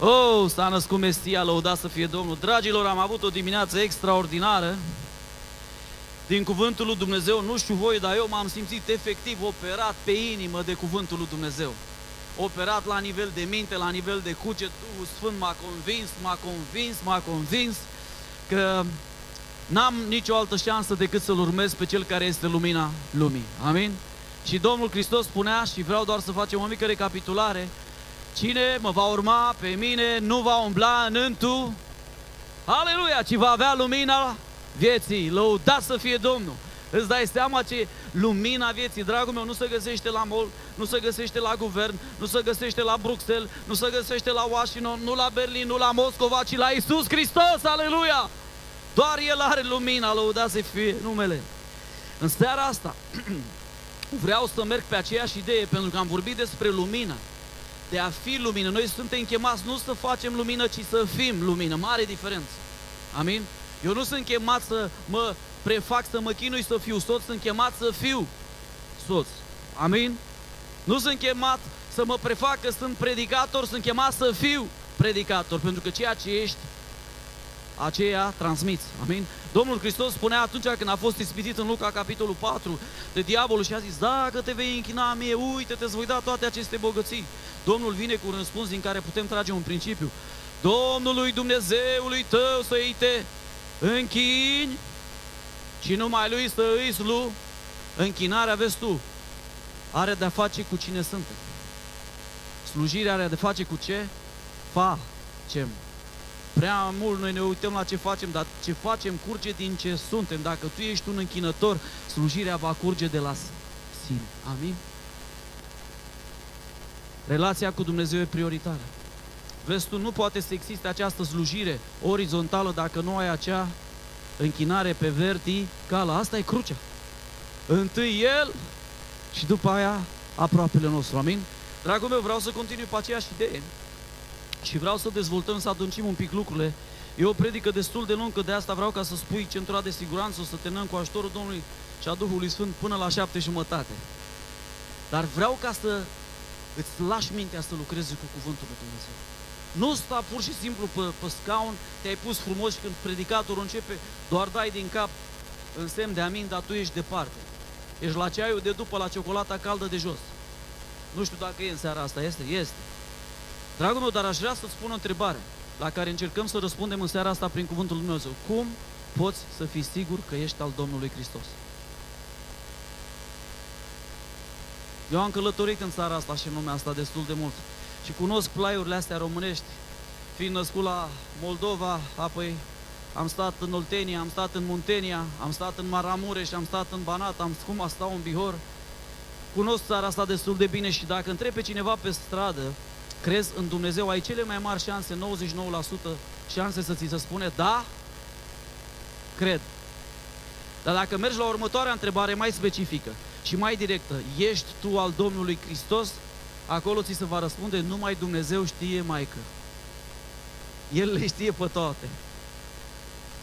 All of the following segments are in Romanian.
Oh, s-a născut Mesia, lăudat să fie Domnul. Dragilor, am avut o dimineață extraordinară din Cuvântul lui Dumnezeu. Nu știu voi, dar eu m-am simțit efectiv operat pe inimă de Cuvântul lui Dumnezeu. Operat la nivel de minte, la nivel de cuget. Duhul Sfânt m-a convins, m-a convins, m-a convins că n-am nicio altă șansă decât să-L urmez pe Cel care este lumina lumii. Amin? Și Domnul Hristos spunea, și vreau doar să facem o mică recapitulare, Cine mă va urma pe mine nu va umbla în întu, aleluia, ci va avea lumina vieții, lăudat să fie Domnul. Îți dai seama ce lumina vieții, dragul meu, nu se găsește la mall, nu se găsește la guvern, nu se găsește la Bruxelles, nu se găsește la Washington, nu la Berlin, nu la Moscova, ci la Isus Hristos, aleluia! Doar El are lumina, lăudat să fie numele. În seara asta vreau să merg pe aceeași idee, pentru că am vorbit despre lumină de a fi lumină. Noi suntem chemați nu să facem lumină, ci să fim lumină. Mare diferență. Amin? Eu nu sunt chemat să mă prefac, să mă chinui să fiu soț, sunt chemat să fiu soț. Amin? Nu sunt chemat să mă prefac că sunt predicator, sunt chemat să fiu predicator, pentru că ceea ce ești, aceea transmiți. Amin? Domnul Hristos spunea atunci când a fost ispitit în Luca capitolul 4 de diavolul și a zis, dacă te vei închina mie, uite-te, îți voi da toate aceste bogății. Domnul vine cu un răspuns din care putem trage un principiu. Domnului Dumnezeului tău să îi te închini și numai lui să îi slu. Închinarea, vezi tu, are de-a face cu cine suntem. Slujirea are de face cu ce facem. Prea mult noi ne uităm la ce facem, dar ce facem curge din ce suntem. Dacă tu ești un închinător, slujirea va curge de la sine. Amin? Relația cu Dumnezeu e prioritară. Vezi tu, nu poate să existe această slujire orizontală dacă nu ai acea închinare pe verticală. Asta e crucea. Întâi El și după aia aproapele nostru. Amin? Dragul meu, vreau să continui pe aceeași idee. Și vreau să dezvoltăm, să adâncim un pic lucrurile. E o predică destul de lungă, de asta vreau ca să spui centura de siguranță, o să te cu ajutorul Domnului și a Duhului Sfânt până la șapte jumătate. Dar vreau ca să îți lași mintea să lucrezi cu cuvântul lui Dumnezeu. Nu sta pur și simplu pe, pe scaun, te-ai pus frumos și când predicatorul începe, doar dai din cap în semn de amin, dar tu ești departe. Ești la ceaiul de după, la ciocolata caldă de jos. Nu știu dacă e în seara asta, este? Este. Dragul meu, dar aș vrea să-ți spun o întrebare la care încercăm să răspundem în seara asta prin cuvântul lui Dumnezeu. Cum poți să fii sigur că ești al Domnului Hristos? Eu am călătorit în țara asta și în lumea asta destul de mult. Și cunosc plaiurile astea românești. Fiind născut la Moldova, apoi am stat în Oltenia, am stat în Muntenia, am stat în Maramureș, am stat în Banat, am cum a stat în Bihor. Cunosc țara asta destul de bine și dacă întreb pe cineva pe stradă, crezi în Dumnezeu, ai cele mai mari șanse, 99% șanse să ți se spune da, cred. Dar dacă mergi la următoarea întrebare mai specifică, și mai directă, ești tu al Domnului Hristos? Acolo ți se va răspunde, numai Dumnezeu știe, Maică. El le știe pe toate.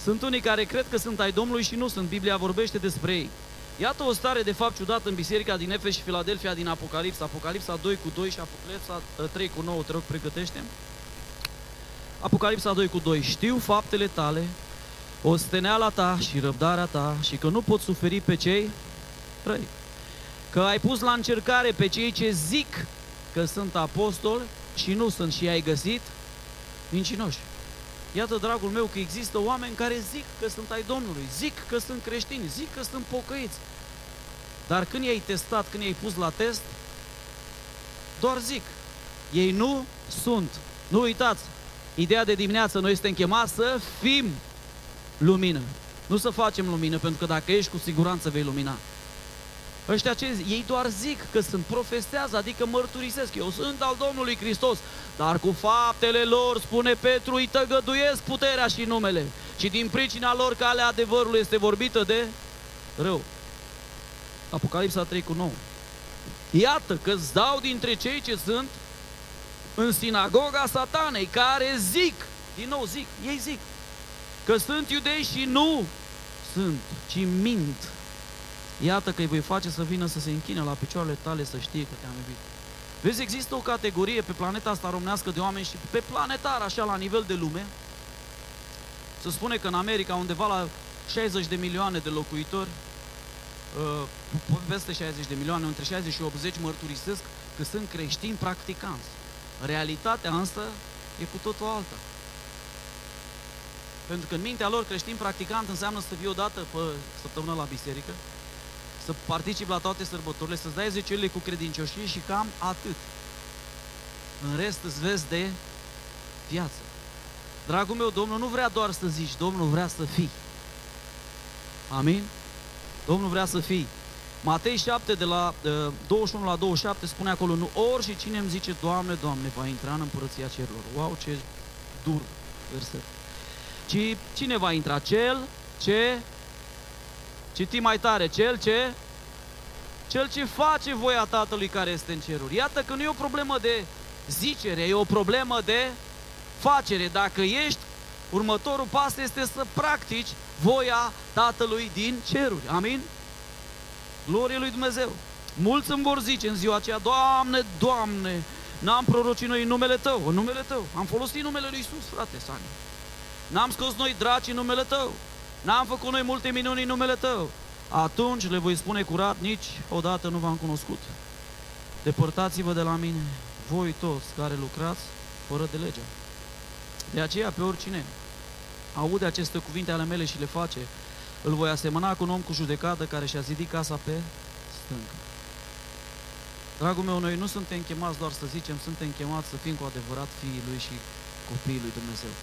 Sunt unii care cred că sunt ai Domnului și nu sunt. Biblia vorbește despre ei. Iată o stare de fapt ciudată în biserica din Efes și Filadelfia din Apocalipsa. Apocalipsa 2 cu 2 și Apocalipsa 3 cu 9. Te rog, pregătește Apocalipsa 2 cu 2. Știu faptele tale, o steneala ta și răbdarea ta și că nu pot suferi pe cei răi că ai pus la încercare pe cei ce zic că sunt apostoli și nu sunt și ai găsit mincinoși. Iată, dragul meu, că există oameni care zic că sunt ai Domnului, zic că sunt creștini, zic că sunt pocăiți. Dar când i-ai testat, când i-ai pus la test, doar zic. Ei nu sunt. Nu uitați, ideea de dimineață, noi suntem chemați să fim lumină. Nu să facem lumină, pentru că dacă ești, cu siguranță vei lumina. Ăștia ce ei doar zic că sunt, profesează, adică mărturisesc, eu sunt al Domnului Hristos, dar cu faptele lor, spune Petru, îi tăgăduiesc puterea și numele. Și din pricina lor calea adevărului este vorbită de rău. Apocalipsa 3 cu 9. Iată că îți dau dintre cei ce sunt în sinagoga satanei, care zic, din nou zic, ei zic, că sunt iudei și nu sunt, ci mint Iată că îi voi face să vină să se închine la picioarele tale să știe că te-am iubit. Vezi, există o categorie pe planeta asta românească de oameni și pe planetar, așa, la nivel de lume. Se spune că în America, undeva la 60 de milioane de locuitori, uh, peste 60 de milioane, între 60 și 80 mărturisesc că sunt creștini practicanți. Realitatea însă e cu totul alta. Pentru că în mintea lor creștin practicant înseamnă să fii odată pe săptămână la biserică, să participi la toate sărbătorile, să-ți dai zeciurile cu credincioșie și cam atât. În rest îți vezi de viață. Dragul meu, Domnul nu vrea doar să zici, Domnul vrea să fii. Amin? Domnul vrea să fii. Matei 7, de la uh, 21 la 27, spune acolo, nu ori și cine îmi zice, Doamne, Doamne, va intra în împărăția cerurilor. Wow, ce dur verset. Ci cine va intra? Cel ce Citim mai tare, cel ce cel ce face voia Tatălui care este în ceruri. Iată că nu e o problemă de zicere, e o problemă de facere. Dacă ești, următorul pas este să practici voia Tatălui din ceruri. Amin? Glorie lui Dumnezeu. Mulți îmi vor zice în ziua aceea, Doamne, Doamne, n-am prorocit noi în numele Tău, în numele Tău. Am folosit numele Lui Isus, frate, Sani. N-am scos noi draci în numele Tău. N-am făcut noi multe minuni în numele Tău. Atunci le voi spune curat, nici odată nu v-am cunoscut. Depărtați-vă de la mine, voi toți care lucrați fără de legea. De aceea, pe oricine aude aceste cuvinte ale mele și le face, îl voi asemăna cu un om cu judecată care și-a zidit casa pe stâncă. Dragul meu, noi nu suntem chemați doar să zicem, suntem chemați să fim cu adevărat fiii Lui și copiii Lui Dumnezeu.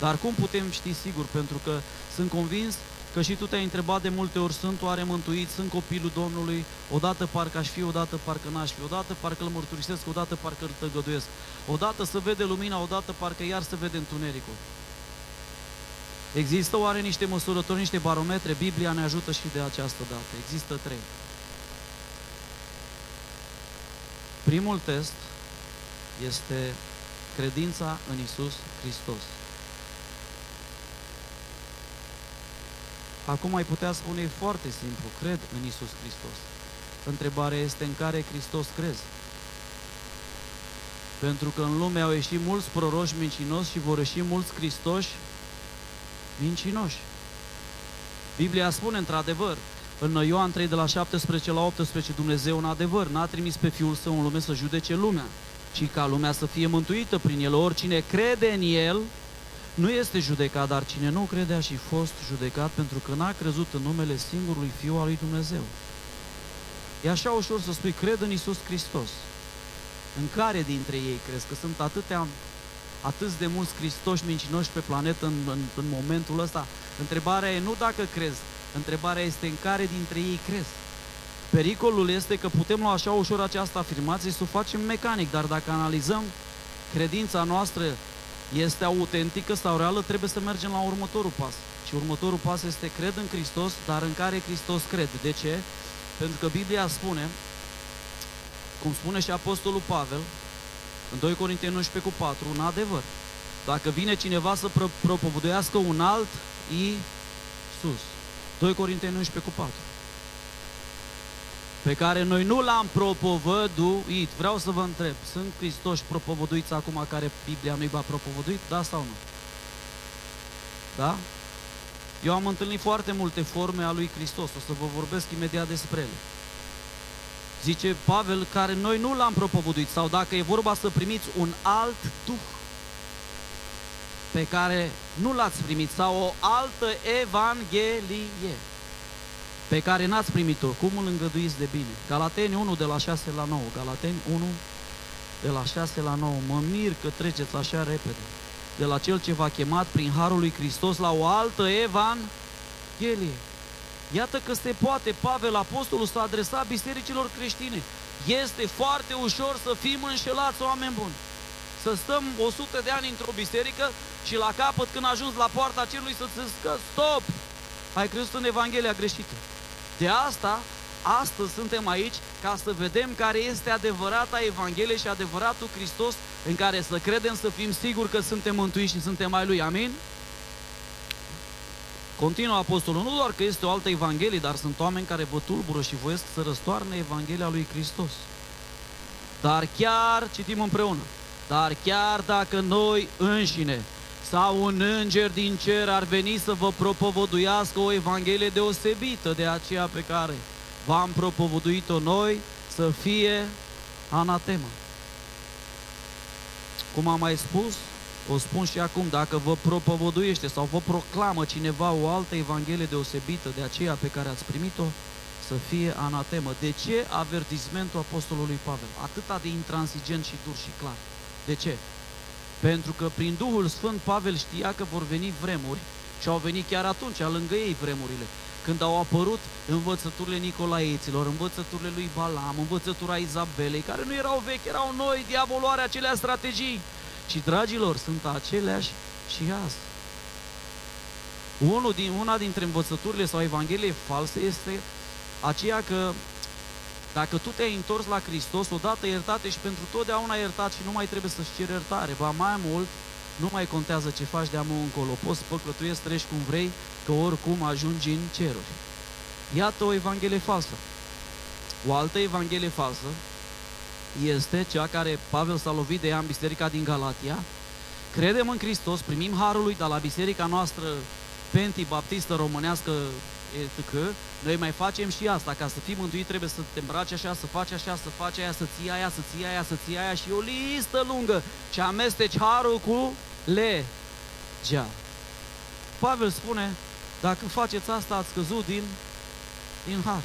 Dar cum putem ști sigur? Pentru că sunt convins că și tu te-ai întrebat de multe ori, sunt oare mântuit, sunt copilul Domnului, odată parcă aș fi, odată parcă n-aș fi, odată parcă îl mărturisesc, odată parcă îl tăgăduiesc, odată să vede lumina, odată parcă iar să vede întunericul. Există oare niște măsurători, niște barometre? Biblia ne ajută și de această dată. Există trei. Primul test este credința în Isus Hristos. Acum ai putea spune foarte simplu, cred în Isus Hristos. Întrebarea este în care Hristos crezi. Pentru că în lume au ieșit mulți proroși mincinoși și vor ieși mulți Hristoși mincinoși. Biblia spune într-adevăr, în Ioan 3 de la 17 la 18, Dumnezeu în adevăr n-a trimis pe Fiul Său în lume să judece lumea, ci ca lumea să fie mântuită prin El. Oricine crede în El, nu este judecat, dar cine nu crede a și fost judecat pentru că n-a crezut în numele singurului Fiu al lui Dumnezeu. E așa ușor să spui, cred în Isus Hristos. În care dintre ei crezi? Că sunt atâtea, atâți de mulți Hristoși mincinoși pe planetă în, în, în momentul ăsta. Întrebarea e nu dacă crezi, întrebarea este în care dintre ei crezi. Pericolul este că putem lua așa ușor această afirmație să o facem mecanic, dar dacă analizăm credința noastră este autentică sau reală, trebuie să mergem la următorul pas. Și următorul pas este cred în Hristos, dar în care Hristos cred. De ce? Pentru că Biblia spune, cum spune și Apostolul Pavel, în 2 Corinteni 11 cu 4, un adevăr. Dacă vine cineva să propovăduiască un alt Iisus. 2 Corinteni 11 cu 4 pe care noi nu l-am propovăduit. Vreau să vă întreb, sunt Hristoși propovăduiți acum care Biblia nu-i va propovăduit? Da sau nu? Da? Eu am întâlnit foarte multe forme a lui Hristos, o să vă vorbesc imediat despre ele. Zice Pavel, care noi nu l-am propovăduit, sau dacă e vorba să primiți un alt Duh pe care nu l-ați primit, sau o altă Evanghelie pe care n-ați primit-o, cum îl îngăduiți de bine? Galateni 1 de la 6 la 9, Galateni 1 de la 6 la 9, mă mir că treceți așa repede, de la cel ce v-a chemat prin Harul lui Hristos la o altă Evanghelie. Iată că se poate, Pavel, apostolul, să adresa bisericilor creștine. Este foarte ușor să fim înșelați, oameni buni. Să stăm 100 de ani într-o biserică și la capăt, când ajungi la poarta cerului, să-ți zică, stop, ai crezut în Evanghelia greșită. De asta, astăzi suntem aici ca să vedem care este adevărata Evanghelie și adevăratul Hristos în care să credem, să fim siguri că suntem mântuiți și suntem ai Lui. Amin? Continuă Apostolul, nu doar că este o altă Evanghelie, dar sunt oameni care vă tulbură și voiesc să răstoarne Evanghelia lui Hristos. Dar chiar, citim împreună, dar chiar dacă noi înșine sau un înger din cer ar veni să vă propovăduiască o evanghelie deosebită de aceea pe care v-am propovăduit-o noi, să fie anatemă. Cum am mai spus, o spun și acum, dacă vă propovăduiește sau vă proclamă cineva o altă evanghelie deosebită de aceea pe care ați primit-o, să fie anatemă. De ce avertismentul Apostolului Pavel? Atâta de intransigent și dur și clar. De ce? Pentru că prin Duhul Sfânt Pavel știa că vor veni vremuri și au venit chiar atunci, lângă ei vremurile, când au apărut învățăturile Nicolaeților, învățăturile lui Balam, învățătura Izabelei, care nu erau vechi, erau noi, diavolul are acelea strategii. Și, dragilor, sunt aceleași și azi. Unul din, una dintre învățăturile sau evanghelie false este aceea că dacă tu te-ai întors la Hristos, odată iertate și pentru totdeauna iertat și nu mai trebuie să-ți ceri iertare, ba mai mult, nu mai contează ce faci de amul încolo, poți să păcătuiești, treci cum vrei, că oricum ajungi în ceruri. Iată o evanghelie falsă. O altă evanghelie falsă este cea care Pavel s-a lovit de ea în biserica din Galatia. Credem în Hristos, primim harul lui, dar la biserica noastră penti-baptistă românească etc. Noi mai facem și asta, ca să fii mântuit trebuie să te îmbraci așa, să faci așa, să faci aia, să ții aia, să ții aia, să ții aia și o listă lungă și amesteci harul cu legea. Pavel spune, dacă faceți asta, ați căzut din, din har.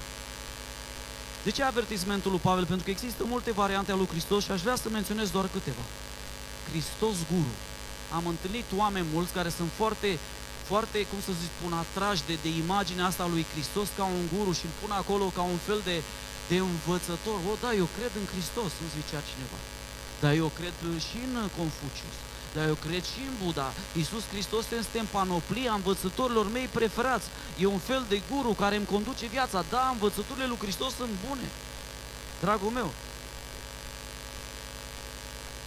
De ce avertismentul lui Pavel? Pentru că există multe variante ale lui Hristos și aș vrea să menționez doar câteva. Hristos Guru. Am întâlnit oameni mulți care sunt foarte foarte, cum să zic, pun atrași de, de imaginea asta lui Hristos ca un guru și îl pun acolo ca un fel de, de învățător. O, da, eu cred în Hristos, îmi zicea cineva. Dar eu cred și în Confucius. Dar eu cred și în Buddha. Iisus Hristos este în panoplia învățătorilor mei preferați. E un fel de guru care îmi conduce viața. Da, învățăturile lui Hristos sunt bune. Dragul meu,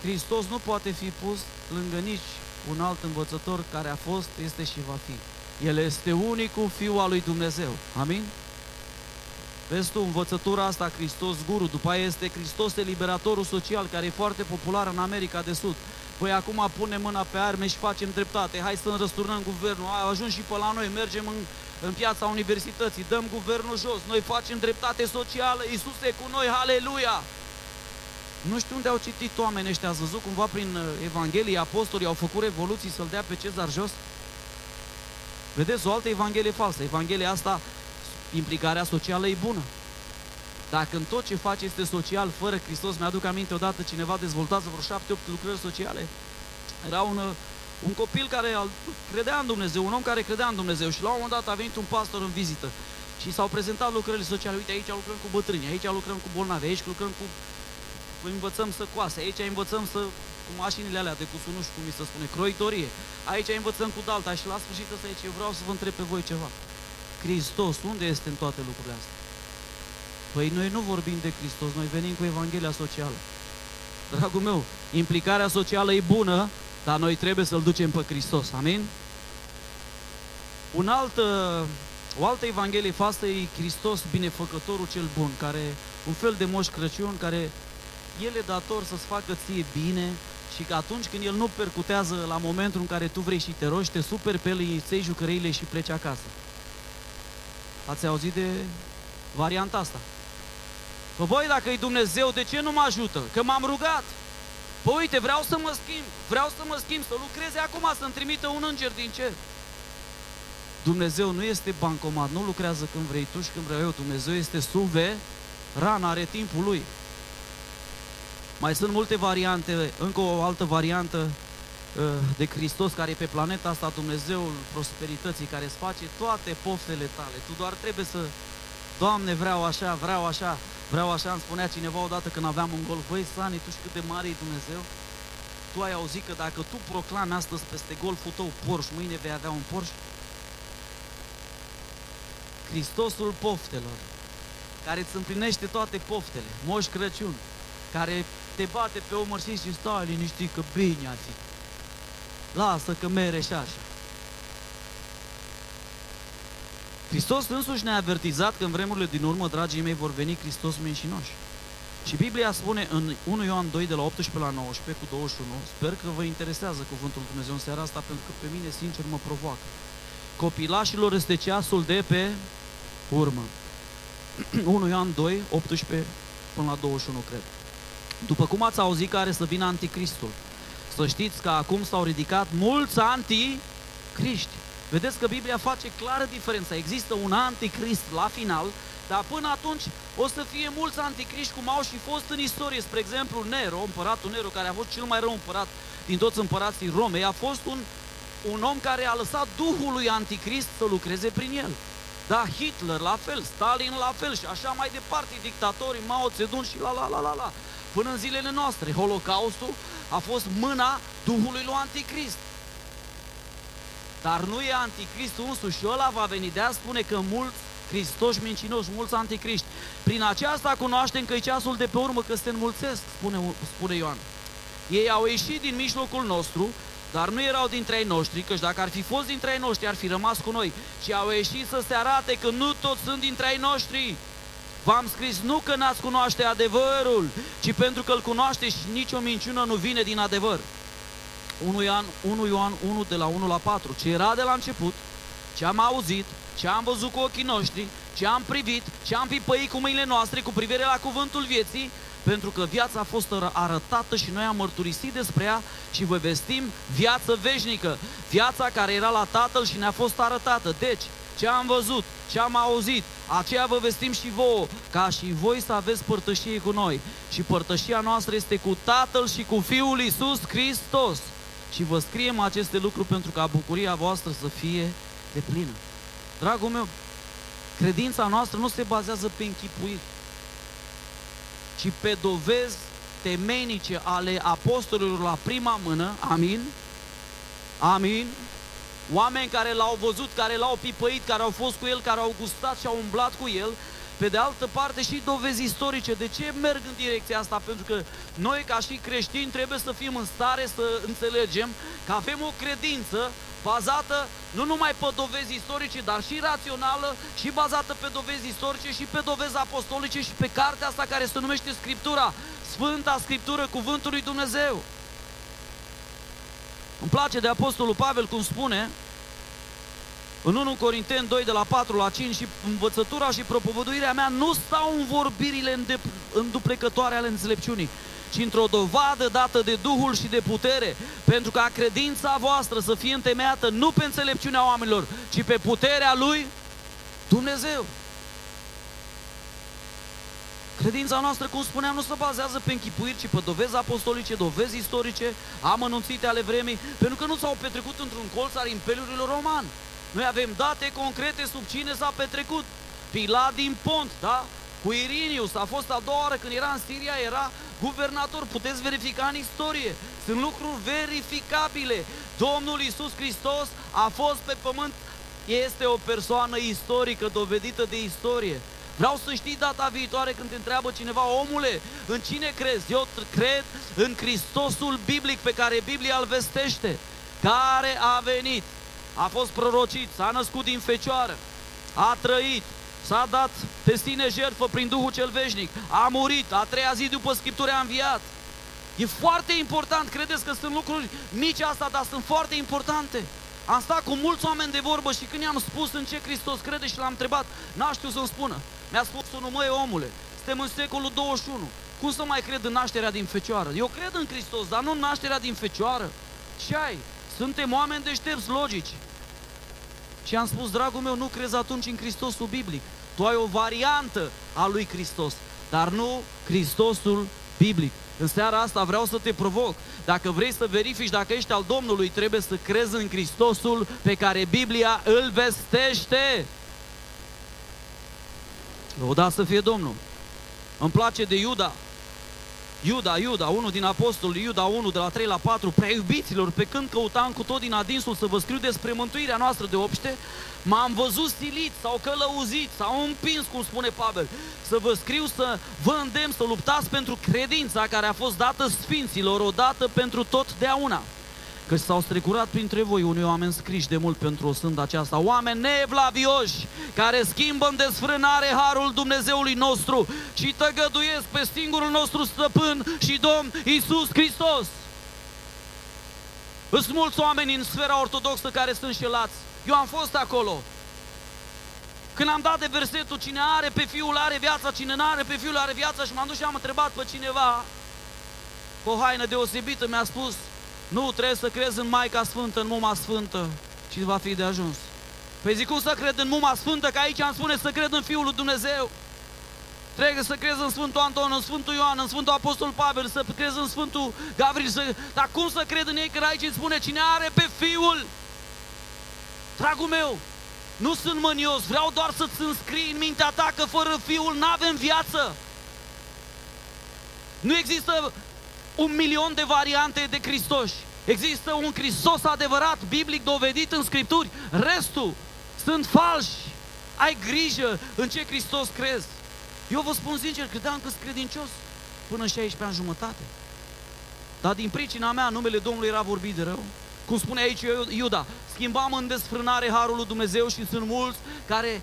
Hristos nu poate fi pus lângă nici un alt învățător care a fost, este și va fi. El este unicul Fiu al lui Dumnezeu. Amin? Vezi tu, învățătura asta, Hristos Guru, după aia este Hristos Eliberatorul Social, care e foarte popular în America de Sud. Păi acum punem mâna pe arme și facem dreptate, hai să răsturnăm guvernul, a ajuns și pe la noi, mergem în, în piața universității, dăm guvernul jos, noi facem dreptate socială, Iisus e cu noi, haleluia! Nu știu unde au citit oamenii ăștia, ați văzut cumva prin uh, Evanghelie, apostolii au făcut revoluții să-l dea pe Cezar jos? Vedeți, o altă Evanghelie falsă. Evanghelia asta, implicarea socială e bună. Dacă în tot ce faci este social, fără Hristos, mi-aduc aminte odată cineva dezvoltat vreo șapte-opt lucrări sociale. Era un, uh, un copil care credea în Dumnezeu, un om care credea în Dumnezeu și la un moment dat a venit un pastor în vizită și s-au prezentat lucrările sociale. Uite, aici lucrăm cu bătrâni, aici lucrăm cu bolnavi, aici lucrăm cu învățăm să coase, aici învățăm să cu mașinile alea de cu nu știu cum mi se spune, croitorie. Aici învățăm cu dalta și la sfârșit să zice, eu vreau să vă întreb pe voi ceva. Hristos, unde este în toate lucrurile astea? Păi noi nu vorbim de Hristos, noi venim cu Evanghelia socială. Dragul meu, implicarea socială e bună, dar noi trebuie să-L ducem pe Hristos. Amin? Un alt, o altă Evanghelie fastă e Hristos, binefăcătorul cel bun, care, un fel de moș Crăciun, care el e dator să-ți facă ție bine și că atunci când el nu percutează la momentul în care tu vrei și te rogi, te super pe el, îi ței jucăriile și pleci acasă. Ați auzit de varianta asta? Păi voi, dacă e Dumnezeu, de ce nu mă ajută? Că m-am rugat. Păi uite, vreau să mă schimb, vreau să mă schimb, să lucreze acum, să-mi trimită un înger din cer. Dumnezeu nu este bancomat, nu lucrează când vrei tu și când vreau eu. Dumnezeu este suve, rana are timpul lui. Mai sunt multe variante, încă o altă variantă uh, de Hristos care e pe planeta asta, Dumnezeul prosperității, care îți face toate poftele tale. Tu doar trebuie să, Doamne, vreau așa, vreau așa, vreau așa, îmi spunea cineva odată când aveam un golf, băi, Sani, tu știi cât de mare e Dumnezeu? Tu ai auzit că dacă tu proclami astăzi peste golful tău Porsche, mâine vei avea un Porsche? Hristosul poftelor, care îți împlinește toate poftele, Moș Crăciun, care te bate pe umăr și zici, stai liniștit că bine a fi. Lasă că mere și așa. Hristos însuși ne-a avertizat că în vremurile din urmă, dragii mei, vor veni Hristos mincinoși. Și Biblia spune în 1 Ioan 2 de la 18 la 19 cu 21, sper că vă interesează cuvântul Lui Dumnezeu în seara asta, pentru că pe mine sincer mă provoacă. Copilașilor este ceasul de pe urmă. 1 Ioan 2, 18 până la 21, cred. După cum ați auzit care să vină anticristul, să știți că acum s-au ridicat mulți anticriști. Vedeți că Biblia face clară diferența. Există un anticrist la final, dar până atunci o să fie mulți anticriști cum au și fost în istorie. Spre exemplu, Nero, împăratul Nero, care a fost cel mai rău împărat din toți împărații Romei, a fost un, un om care a lăsat Duhul lui Anticrist să lucreze prin el. Da, Hitler la fel, Stalin la fel și așa mai departe, dictatorii Mao Zedong și la la la la la. Până în zilele noastre, Holocaustul a fost mâna Duhului lui Anticrist. Dar nu e Anticristul însuși, ăla va veni. De spune că mulți Hristoși mincinoși, mulți anticriști. Prin aceasta cunoaștem că e ceasul de pe urmă, că se înmulțesc, spune, spune Ioan. Ei au ieșit din mijlocul nostru, dar nu erau dintre ai noștri, căci dacă ar fi fost dintre ai noștri, ar fi rămas cu noi. Și au ieșit să se arate că nu toți sunt dintre ai noștri. V-am scris nu că n-ați cunoaște adevărul, ci pentru că îl cunoaște și nicio minciună nu vine din adevăr. 1 Ioan, 1 Ioan 1 de la 1 la 4. Ce era de la început, ce am auzit, ce am văzut cu ochii noștri, ce am privit, ce am pipăit cu mâinile noastre cu privire la cuvântul vieții, pentru că viața a fost arătată și noi am mărturisit despre ea și vă vestim viață veșnică, viața care era la Tatăl și ne-a fost arătată. Deci, ce am văzut, ce am auzit, aceea vă vestim și vouă, ca și voi să aveți părtășie cu noi. Și părtășia noastră este cu Tatăl și cu Fiul Iisus Hristos. Și vă scriem aceste lucruri pentru ca bucuria voastră să fie de plină. Dragul meu, credința noastră nu se bazează pe închipuiri, ci pe dovezi temenice ale apostolilor la prima mână, amin? Amin? Oameni care l-au văzut, care l-au pipăit, care au fost cu el, care au gustat și au umblat cu el, pe de altă parte și dovezi istorice. De ce merg în direcția asta? Pentru că noi ca și creștini trebuie să fim în stare să înțelegem că avem o credință bazată nu numai pe dovezi istorice, dar și rațională și bazată pe dovezi istorice și pe dovezi apostolice și pe cartea asta care se numește Scriptura, Sfânta Scriptură, Cuvântul lui Dumnezeu. Îmi place de Apostolul Pavel cum spune în 1 Corinteni 2 de la 4 la 5 și învățătura și propovăduirea mea nu stau în vorbirile înduplecătoare ale înțelepciunii, ci într-o dovadă dată de Duhul și de putere, pentru ca credința voastră să fie întemeiată nu pe înțelepciunea oamenilor, ci pe puterea lui Dumnezeu. Credința noastră, cum spuneam, nu se bazează pe închipuiri, ci pe dovezi apostolice, dovezi istorice, amănunțite ale vremii, pentru că nu s-au petrecut într-un colț al Imperiului Roman. Noi avem date concrete sub cine s-a petrecut. Pilat din Pont, da? Cu Irinius, a fost a doua oară când era în Siria, era guvernator, puteți verifica în istorie. Sunt lucruri verificabile. Domnul Isus Hristos a fost pe pământ, este o persoană istorică, dovedită de istorie. Vreau să știi data viitoare când te întreabă cineva, omule, în cine crezi? Eu cred în Hristosul biblic pe care Biblia îl vestește, care a venit, a fost prorocit, s-a născut din fecioară, a trăit, s-a dat pe sine jertfă prin Duhul cel veșnic, a murit, a treia zi după Scriptură a înviat. E foarte important, credeți că sunt lucruri mici asta, dar sunt foarte importante. Am stat cu mulți oameni de vorbă și când i-am spus în ce Hristos crede și l-am întrebat, n-a știut să-mi spună. Mi-a spus unul, măi omule, suntem în secolul 21, cum să mai cred în nașterea din fecioară? Eu cred în Hristos, dar nu în nașterea din fecioară. Ce ai? Suntem oameni deștepți, logici. Și am spus, dragul meu, nu crezi atunci în Hristosul biblic. Tu ai o variantă a lui Hristos, dar nu Hristosul biblic. În seara asta vreau să te provoc. Dacă vrei să verifici dacă ești al Domnului, trebuie să crezi în Hristosul pe care Biblia îl vestește. Lăuda să fie Domnul. Îmi place de Iuda. Iuda, Iuda, unul din apostol, Iuda 1 de la 3 la 4, prea iubiților, pe când căutam cu tot din adinsul să vă scriu despre mântuirea noastră de obște, m-am văzut stilit sau călăuzit sau împins, cum spune Pavel, să vă scriu să vă îndemn să luptați pentru credința care a fost dată sfinților odată pentru totdeauna. Că s-au strecurat printre voi unii oameni scriși de mult pentru o sândă aceasta, oameni neevlavioși, care schimbă în desfrânare harul Dumnezeului nostru și tăgăduiesc pe singurul nostru stăpân și Domn Isus Hristos. Sunt mulți oameni în sfera ortodoxă care sunt șelați. Eu am fost acolo. Când am dat de versetul cine are pe fiul are viața, cine nu are pe fiul are viața și m-am dus și am întrebat pe cineva cu o haină deosebită, mi-a spus nu, trebuie să crezi în Maica Sfântă, în Muma Sfântă și va fi de ajuns. Păi zic, cum să cred în Muma Sfântă, că aici am spune să cred în Fiul lui Dumnezeu. Trebuie să crezi în Sfântul Anton, în Sfântul Ioan, în Sfântul Apostol Pavel, să crezi în Sfântul Gavril, să... dar cum să cred în ei că aici îți spune cine are pe Fiul? Dragul meu, nu sunt mânios, vreau doar să-ți înscrii în mintea ta că fără Fiul n-avem viață. Nu există un milion de variante de Hristos. Există un Hristos adevărat, biblic dovedit în Scripturi. Restul sunt falși. Ai grijă în ce Hristos crezi. Eu vă spun sincer, credeam că sunt credincios până 16 ani jumătate. Dar din pricina mea, numele Domnului era vorbit de rău. Cum spune aici Iuda, schimbam în desfrânare harul lui Dumnezeu și sunt mulți care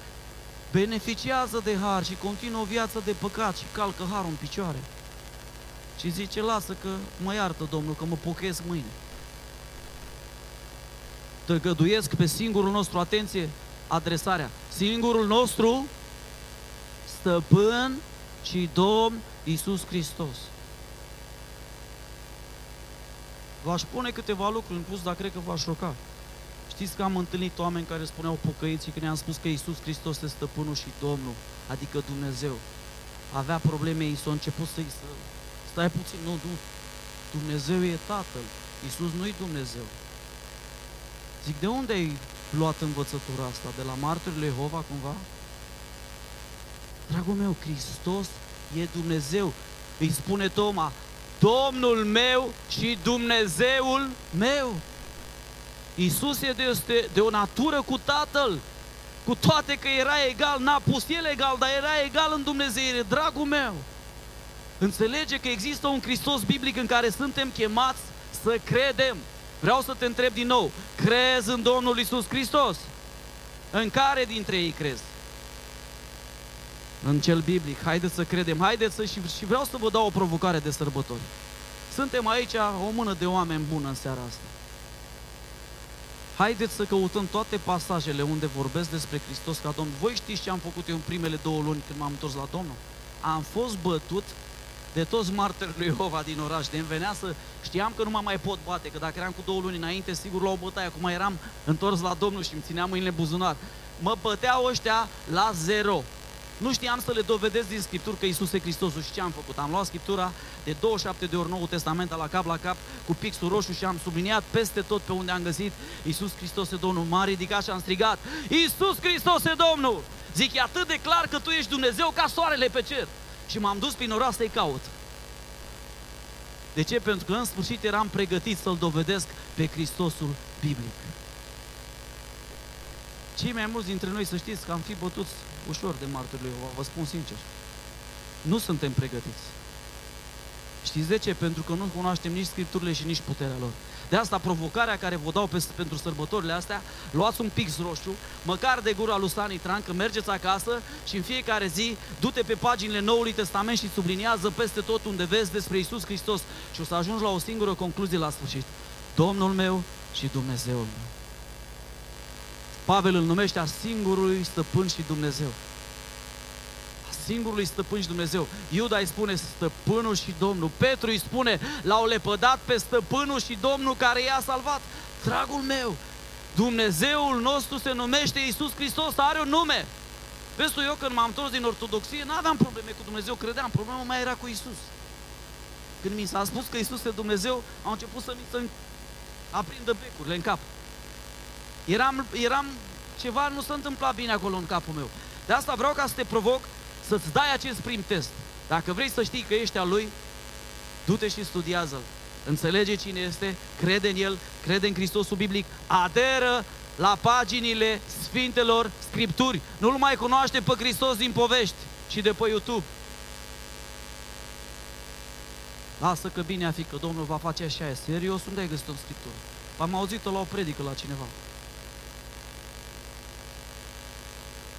beneficiază de har și continuă o viață de păcat și calcă harul în picioare. Și zice, lasă că mă iartă Domnul, că mă pochez mâine. Tăgăduiesc pe singurul nostru, atenție, adresarea, singurul nostru stăpân și Domn Iisus Hristos. V-aș pune câteva lucruri în plus, dar cred că v-aș șoca. Știți că am întâlnit oameni care spuneau pocăiți când i-am spus că Iisus Hristos este stăpânul și Domnul, adică Dumnezeu. Avea probleme, i s-a început să-i să stai puțin, nu, nu, Dumnezeu e Tatăl, Iisus nu-i Dumnezeu. Zic, de unde ai luat învățătura asta? De la marturile Jehova cumva? Dragul meu, Hristos e Dumnezeu. Îi spune Toma, Domnul meu și Dumnezeul meu. Iisus e de, de o natură cu Tatăl. Cu toate că era egal, n-a pus el egal, dar era egal în Dumnezeire, dragul meu. Înțelege că există un Hristos biblic în care suntem chemați să credem. Vreau să te întreb din nou, crezi în Domnul Isus Hristos? În care dintre ei crezi? În cel biblic. Haideți să credem, haideți să și, și vreau să vă dau o provocare de sărbători. Suntem aici o mână de oameni bună în seara asta. Haideți să căutăm toate pasajele unde vorbesc despre Hristos ca Domn. Voi știți ce am făcut eu în primele două luni când m-am întors la Domnul? Am fost bătut de toți martirii lui Jehova din oraș, de venea să știam că nu mă mai pot bate, că dacă eram cu două luni înainte, sigur la o bătaie, acum eram întors la Domnul și îmi țineam mâinile buzunar. Mă băteau ăștia la zero. Nu știam să le dovedesc din Scripturi că Isus e Hristosul și ce am făcut? Am luat Scriptura de 27 de ori Noul Testament la cap la cap cu pixul roșu și am subliniat peste tot pe unde am găsit Isus Hristos e Domnul. M-a ridicat și am strigat Isus Hristos e Domnul! Zic, e atât de clar că Tu ești Dumnezeu ca soarele pe cer. Și m-am dus prin oraș să-i caut. De ce? Pentru că în sfârșit eram pregătit să-L dovedesc pe Hristosul biblic. Cei mai mulți dintre noi să știți că am fi bătuți ușor de marturile vă spun sincer. Nu suntem pregătiți. Știți de ce? Pentru că nu cunoaștem nici Scripturile și nici puterea lor. De asta provocarea care vă dau pe, pentru sărbătorile astea, luați un pix roșu, măcar de gura lui Stani Tran, că mergeți acasă și în fiecare zi du-te pe paginile Noului Testament și subliniază peste tot unde vezi despre Isus Hristos și o să ajungi la o singură concluzie la sfârșit. Domnul meu și Dumnezeul meu. Pavel îl numește a singurului stăpân și Dumnezeu singurului stăpân și Dumnezeu. Iuda îi spune stăpânul și Domnul. Petru îi spune, l-au lepădat pe stăpânul și Domnul care i-a salvat. Dragul meu, Dumnezeul nostru se numește Iisus Hristos, are un nume. Vezi tu, eu când m-am întors din ortodoxie, nu aveam probleme cu Dumnezeu, credeam, problema mai era cu Isus. Când mi s-a spus că Isus e Dumnezeu, au început să mi se aprindă becurile în cap. Eram, eram, ceva nu se întâmpla bine acolo în capul meu. De asta vreau ca să te provoc să-ți dai acest prim test. Dacă vrei să știi că ești al lui, du-te și studiază-l. Înțelege cine este, crede în el, crede în Hristosul biblic, aderă la paginile Sfintelor Scripturi. Nu-L mai cunoaște pe Hristos din povești și de pe YouTube. Lasă că bine a fi că Domnul va face așa, e serios, unde ai găsit în Scriptură? Am auzit-o la o predică la cineva.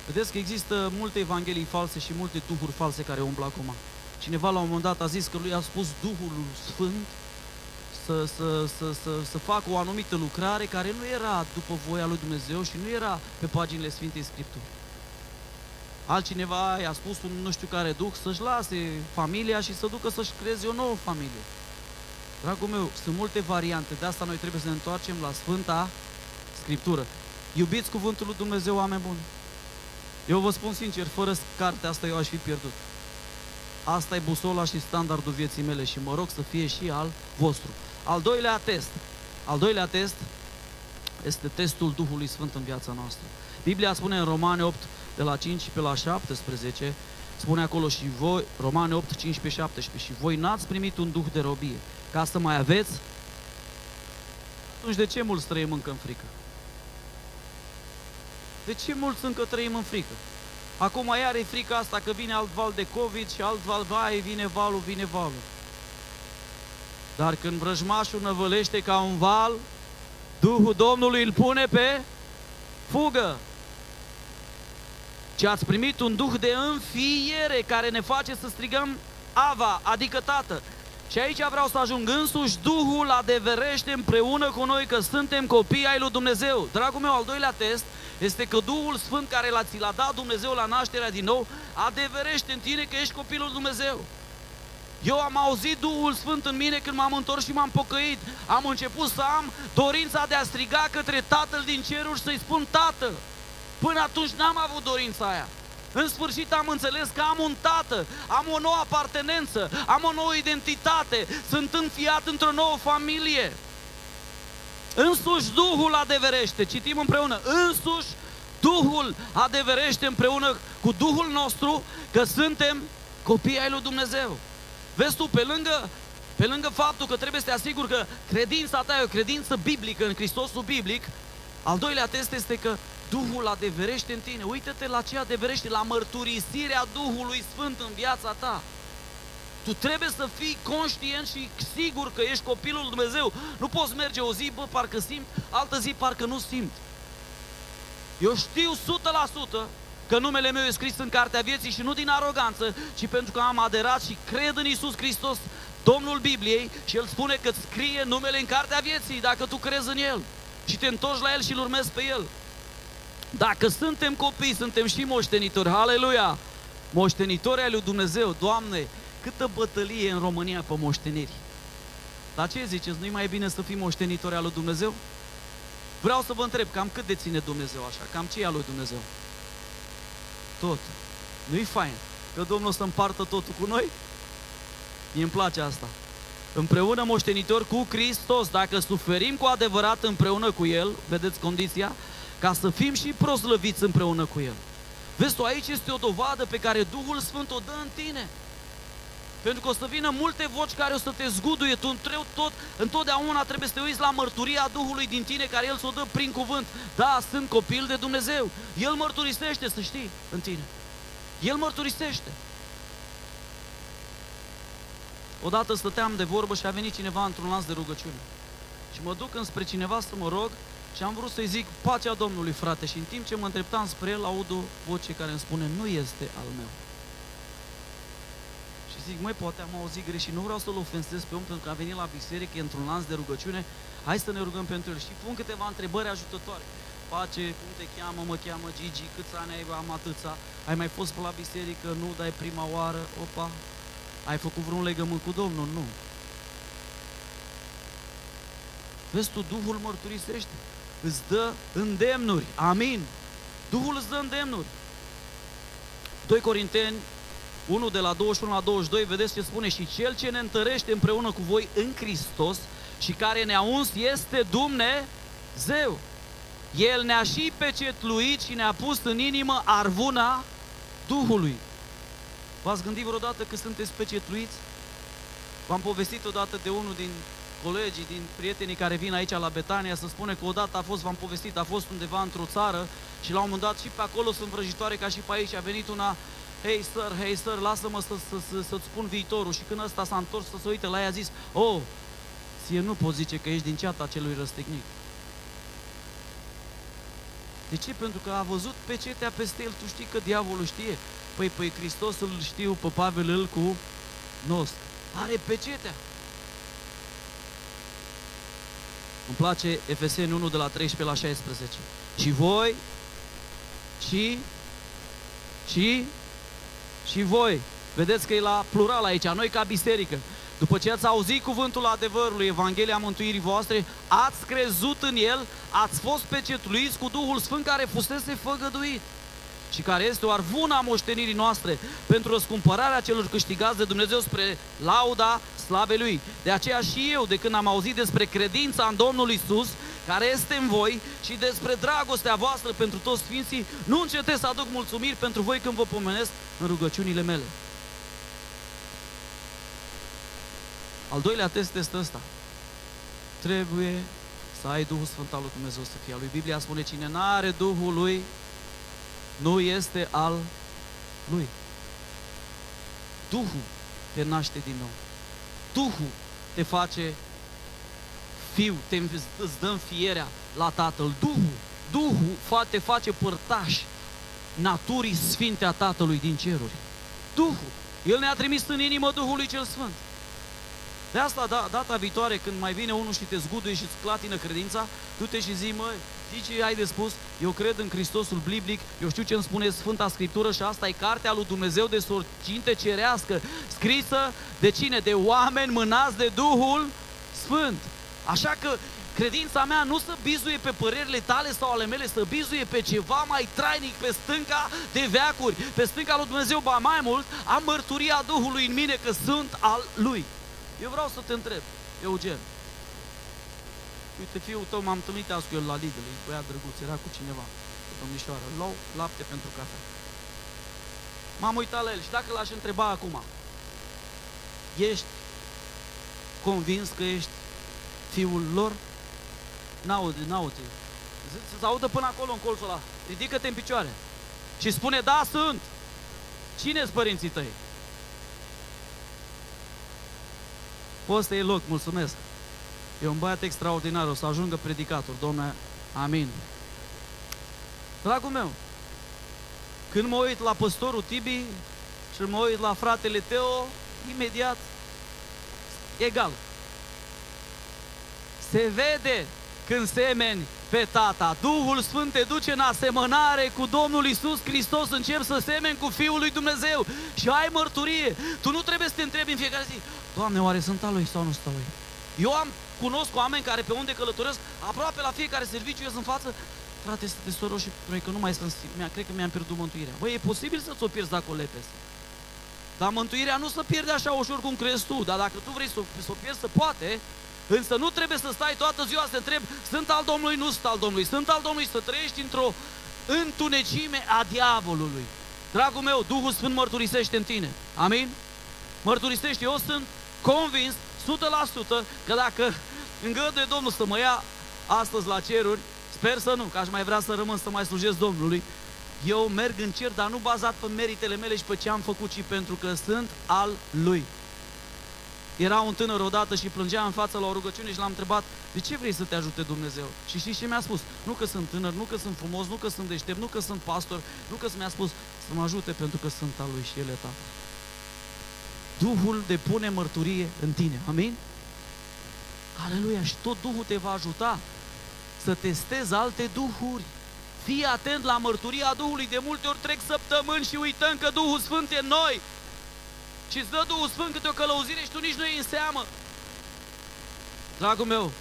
Vedeți că există multe evanghelii false și multe duhuri false care umblă acum. Cineva la un moment dat a zis că lui a spus Duhul Sfânt să, să, să, să, să facă o anumită lucrare care nu era după voia lui Dumnezeu și nu era pe paginile Sfintei Scripturi. Altcineva i-a spus un nu știu care duh să-și lase familia și să ducă să-și creeze o nouă familie. Dragul meu, sunt multe variante, de asta noi trebuie să ne întoarcem la Sfânta Scriptură. Iubiți cuvântul lui Dumnezeu, oameni buni. Eu vă spun sincer, fără cartea asta eu aș fi pierdut. Asta e busola și standardul vieții mele și mă rog să fie și al vostru. Al doilea test. Al doilea test este testul Duhului Sfânt în viața noastră. Biblia spune în Romane 8, de la 5 pe la 17, spune acolo și voi, Romane 8, 15, 17, și voi n-ați primit un duh de robie, ca să mai aveți? Atunci de ce mulți trăim încă în frică? De ce mulți încă trăim în frică? Acum iar e frica asta că vine alt val de COVID și alt val, vai, vine valul, vine valul. Dar când vrăjmașul năvălește ca un val, Duhul Domnului îl pune pe fugă. Ci ați primit un duh de înfiere care ne face să strigăm Ava, adică Tată. Și aici vreau să ajung însuși, Duhul adeverește împreună cu noi că suntem copii ai lui Dumnezeu. Dragul meu, al doilea test este că Duhul Sfânt care l-a ți l-a dat Dumnezeu la nașterea din nou, adeverește în tine că ești copilul Dumnezeu. Eu am auzit Duhul Sfânt în mine când m-am întors și m-am pocăit. Am început să am dorința de a striga către Tatăl din ceruri să-i spun Tată. Până atunci n-am avut dorința aia. În sfârșit am înțeles că am un tată, am o nouă apartenență, am o nouă identitate, sunt înfiat într-o nouă familie. Însuși Duhul adeverește, citim împreună, însuși Duhul adeverește împreună cu Duhul nostru că suntem copii ai lui Dumnezeu. Vezi tu, pe lângă, pe lângă faptul că trebuie să te asiguri că credința ta e o credință biblică în Hristosul biblic, al doilea test este că Duhul adeverește în tine. Uită-te la ce adeverește, la mărturisirea Duhului Sfânt în viața ta. Tu trebuie să fii conștient și sigur că ești copilul lui Dumnezeu. Nu poți merge o zi, bă, parcă simt, altă zi parcă nu simt. Eu știu 100% că numele meu e scris în cartea vieții și nu din aroganță, ci pentru că am aderat și cred în Isus Hristos, Domnul Bibliei, și El spune că scrie numele în cartea vieții dacă tu crezi în El și te întorci la El și îl urmezi pe El. Dacă suntem copii, suntem și moștenitori. Haleluia! Moștenitori al lui Dumnezeu. Doamne, câtă bătălie în România pe moșteniri. Dar ce ziceți? Nu-i mai bine să fii moștenitori al lui Dumnezeu? Vreau să vă întreb, cam cât deține Dumnezeu așa? Cam ce e al lui Dumnezeu? Tot. Nu-i fain că Domnul să împartă totul cu noi? Mie îmi place asta. Împreună moștenitori cu Hristos, dacă suferim cu adevărat împreună cu El, vedeți condiția, ca să fim și proslăviți împreună cu El. Vezi tu, aici este o dovadă pe care Duhul Sfânt o dă în tine. Pentru că o să vină multe voci care o să te zguduie, tu întreu tot, întotdeauna trebuie să te uiți la mărturia Duhului din tine, care El să o dă prin cuvânt. Da, sunt copil de Dumnezeu. El mărturisește, să știi, în tine. El mărturisește. Odată stăteam de vorbă și a venit cineva într-un lanț de rugăciune. Și mă duc înspre cineva să mă rog și am vrut să-i zic pacea Domnului, frate. Și în timp ce mă îndreptam spre el, aud o voce care îmi spune, nu este al meu. Și zic, măi, poate am auzit greșit, nu vreau să-l ofensez pe om pentru că a venit la biserică, e într-un lanț de rugăciune, hai să ne rugăm pentru el. Și pun câteva întrebări ajutătoare. Pace, cum te cheamă, mă cheamă Gigi, câți ani ai, am atâța, ai mai fost pe la biserică, nu, dai prima oară, opa, ai făcut vreun legământ cu Domnul? Nu. Vezi tu, Duhul mărturisește, îți dă îndemnuri. Amin. Duhul îți dă îndemnuri. 2 Corinteni 1 de la 21 la 22, vedeți ce spune, și Cel ce ne întărește împreună cu voi în Hristos și care ne-a uns este Dumnezeu. El ne-a și pecetluit și ne-a pus în inimă arvuna Duhului. V-ați gândit vreodată că sunteți pecetluiți? V-am povestit odată de unul din colegii, din prietenii care vin aici la Betania să spune că odată a fost, v-am povestit, a fost undeva într-o țară și la un moment dat și pe acolo sunt vrăjitoare ca și pe aici. A venit una, hei sir, hei sir, lasă-mă să, să, să, să-ți spun viitorul. Și când ăsta s-a întors să se uite la ea, a zis, oh, ție nu poți zice că ești din ceata celui răstignit. De ce? Pentru că a văzut pecetea peste el, tu știi că diavolul știe. Păi, păi Hristos îl știu, pe Pavel îl cu nos. Are pecetea. Îmi place Efeseni 1 de la 13 la 16. Și voi, și, și, și voi. Vedeți că e la plural aici, noi ca biserică. După ce ați auzit cuvântul adevărului, Evanghelia mântuirii voastre, ați crezut în el, ați fost pecetluiți cu Duhul Sfânt care fusese făgăduit și care este o arvună a moștenirii noastre pentru răscumpărarea celor câștigați de Dumnezeu spre lauda slavei Lui. De aceea și eu, de când am auzit despre credința în Domnul Isus, care este în voi și despre dragostea voastră pentru toți Sfinții, nu încetez să aduc mulțumiri pentru voi când vă pomenesc în rugăciunile mele. Al doilea test este ăsta. Trebuie să ai Duhul Sfânt al lui Dumnezeu să fie al lui. Biblia spune, cine nu are Duhul lui, nu este al lui. Duhul te naște din nou. Duhul te face fiu, te, îți dă înfierea la Tatăl. Duhul, Duhul te face părtaș naturii sfinte a Tatălui din ceruri. Duhul. El ne-a trimis în inimă Duhului cel Sfânt. De asta, da, data viitoare, când mai vine unul și te zguduie și îți clatină credința, tu te și zi, măi, știi ce ai de spus? Eu cred în Hristosul biblic, eu știu ce îmi spune Sfânta Scriptură și asta e cartea lui Dumnezeu de sorcinte cerească, scrisă de cine? De oameni mânați de Duhul Sfânt. Așa că credința mea nu să bizuie pe părerile tale sau ale mele, să bizuie pe ceva mai trainic, pe stânca de veacuri, pe stânca lui Dumnezeu, ba mai mult, am mărturia Duhului în mine că sunt al Lui. Eu vreau să te întreb, Eugen. Uite, fiul tău m-am întâlnit azi cu el la Lidl, e băiat drăguț, era cu cineva, cu domnișoară. Luau lapte pentru cafea. M-am uitat la el și dacă l-aș întreba acum, ești convins că ești fiul lor? N-aude, n-aude. Să se audă până acolo în colțul ăla. Ridică-te în picioare. Și spune, da, sunt. Cine sunt părinții tăi? Poți să iei loc, mulțumesc. E un băiat extraordinar, o să ajungă predicator, domnule, amin. Dragul meu, când mă uit la păstorul Tibi și mă uit la fratele Teo, imediat, egal. Se vede când semeni pe tata. Duhul Sfânt te duce în asemănare cu Domnul Isus Hristos, încep să semeni cu Fiul lui Dumnezeu și ai mărturie. Tu nu trebuie să te întrebi în fiecare zi, Doamne, oare sunt al lui sau nu sunt al lui? Eu am, cunosc oameni care pe unde călătoresc, aproape la fiecare serviciu ies în față, frate, sunt de și noi că nu mai sunt, mi cred că mi-am pierdut mântuirea. Băi, e posibil să ți-o pierzi dacă o lepezi. Dar mântuirea nu se pierde așa ușor cum crezi tu, dar dacă tu vrei să, să o pierzi, să poate, Însă nu trebuie să stai toată ziua să te întrebi, sunt al Domnului, nu sunt al Domnului, sunt al Domnului, să trăiești într-o întunecime a diavolului. Dragul meu, Duhul Sfânt mărturisește în tine. Amin? Mărturisește, eu sunt convins 100% că dacă îngăduie Domnul să mă ia astăzi la ceruri, sper să nu, că aș mai vrea să rămân să mai slujesc Domnului, eu merg în cer, dar nu bazat pe meritele mele și pe ce am făcut, ci pentru că sunt al Lui. Era un tânăr odată și plângea în fața la o rugăciune și l-am întrebat, de ce vrei să te ajute Dumnezeu? Și știți ce mi-a spus? Nu că sunt tânăr, nu că sunt frumos, nu că sunt deștept, nu că sunt pastor, nu că mi-a spus să mă ajute pentru că sunt al Lui și El e tată. Duhul depune mărturie în tine. Amin? Aleluia! Și tot Duhul te va ajuta să testezi alte duhuri. Fii atent la mărturia Duhului. De multe ori trec săptămâni și uităm că Duhul Sfânt e în noi și îți dă Duhul Sfânt câte o călăuzire și tu nici nu e în seamă. Dragul meu,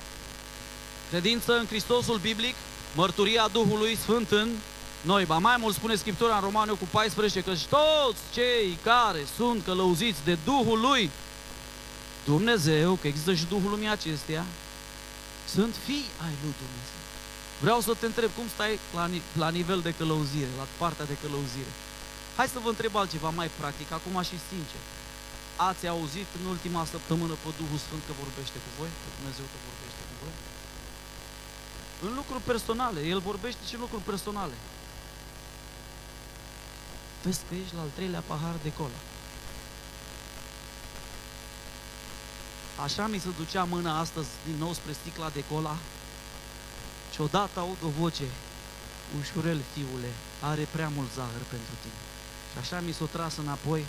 credință în Hristosul biblic, mărturia Duhului Sfânt în noi. Ba mai mult spune Scriptura în Romaniu cu 14 că toți cei care sunt călăuziți de Duhul lui Dumnezeu, că există și Duhul lumii acesteia, sunt fii ai lui Dumnezeu. Vreau să te întreb cum stai la, la nivel de călăuzire, la partea de călăuzire. Hai să vă întreb altceva mai practic, acum și sincer. Ați auzit în ultima săptămână pe Duhul Sfânt că vorbește cu voi? Că Dumnezeu că vorbește cu voi? În lucruri personale. El vorbește și în lucruri personale. Vezi că ești la al treilea pahar de cola. Așa mi se ducea mâna astăzi din nou spre sticla de cola și odată aud o voce, ușurel, fiule, are prea mult zahăr pentru tine. Și așa mi s-o tras înapoi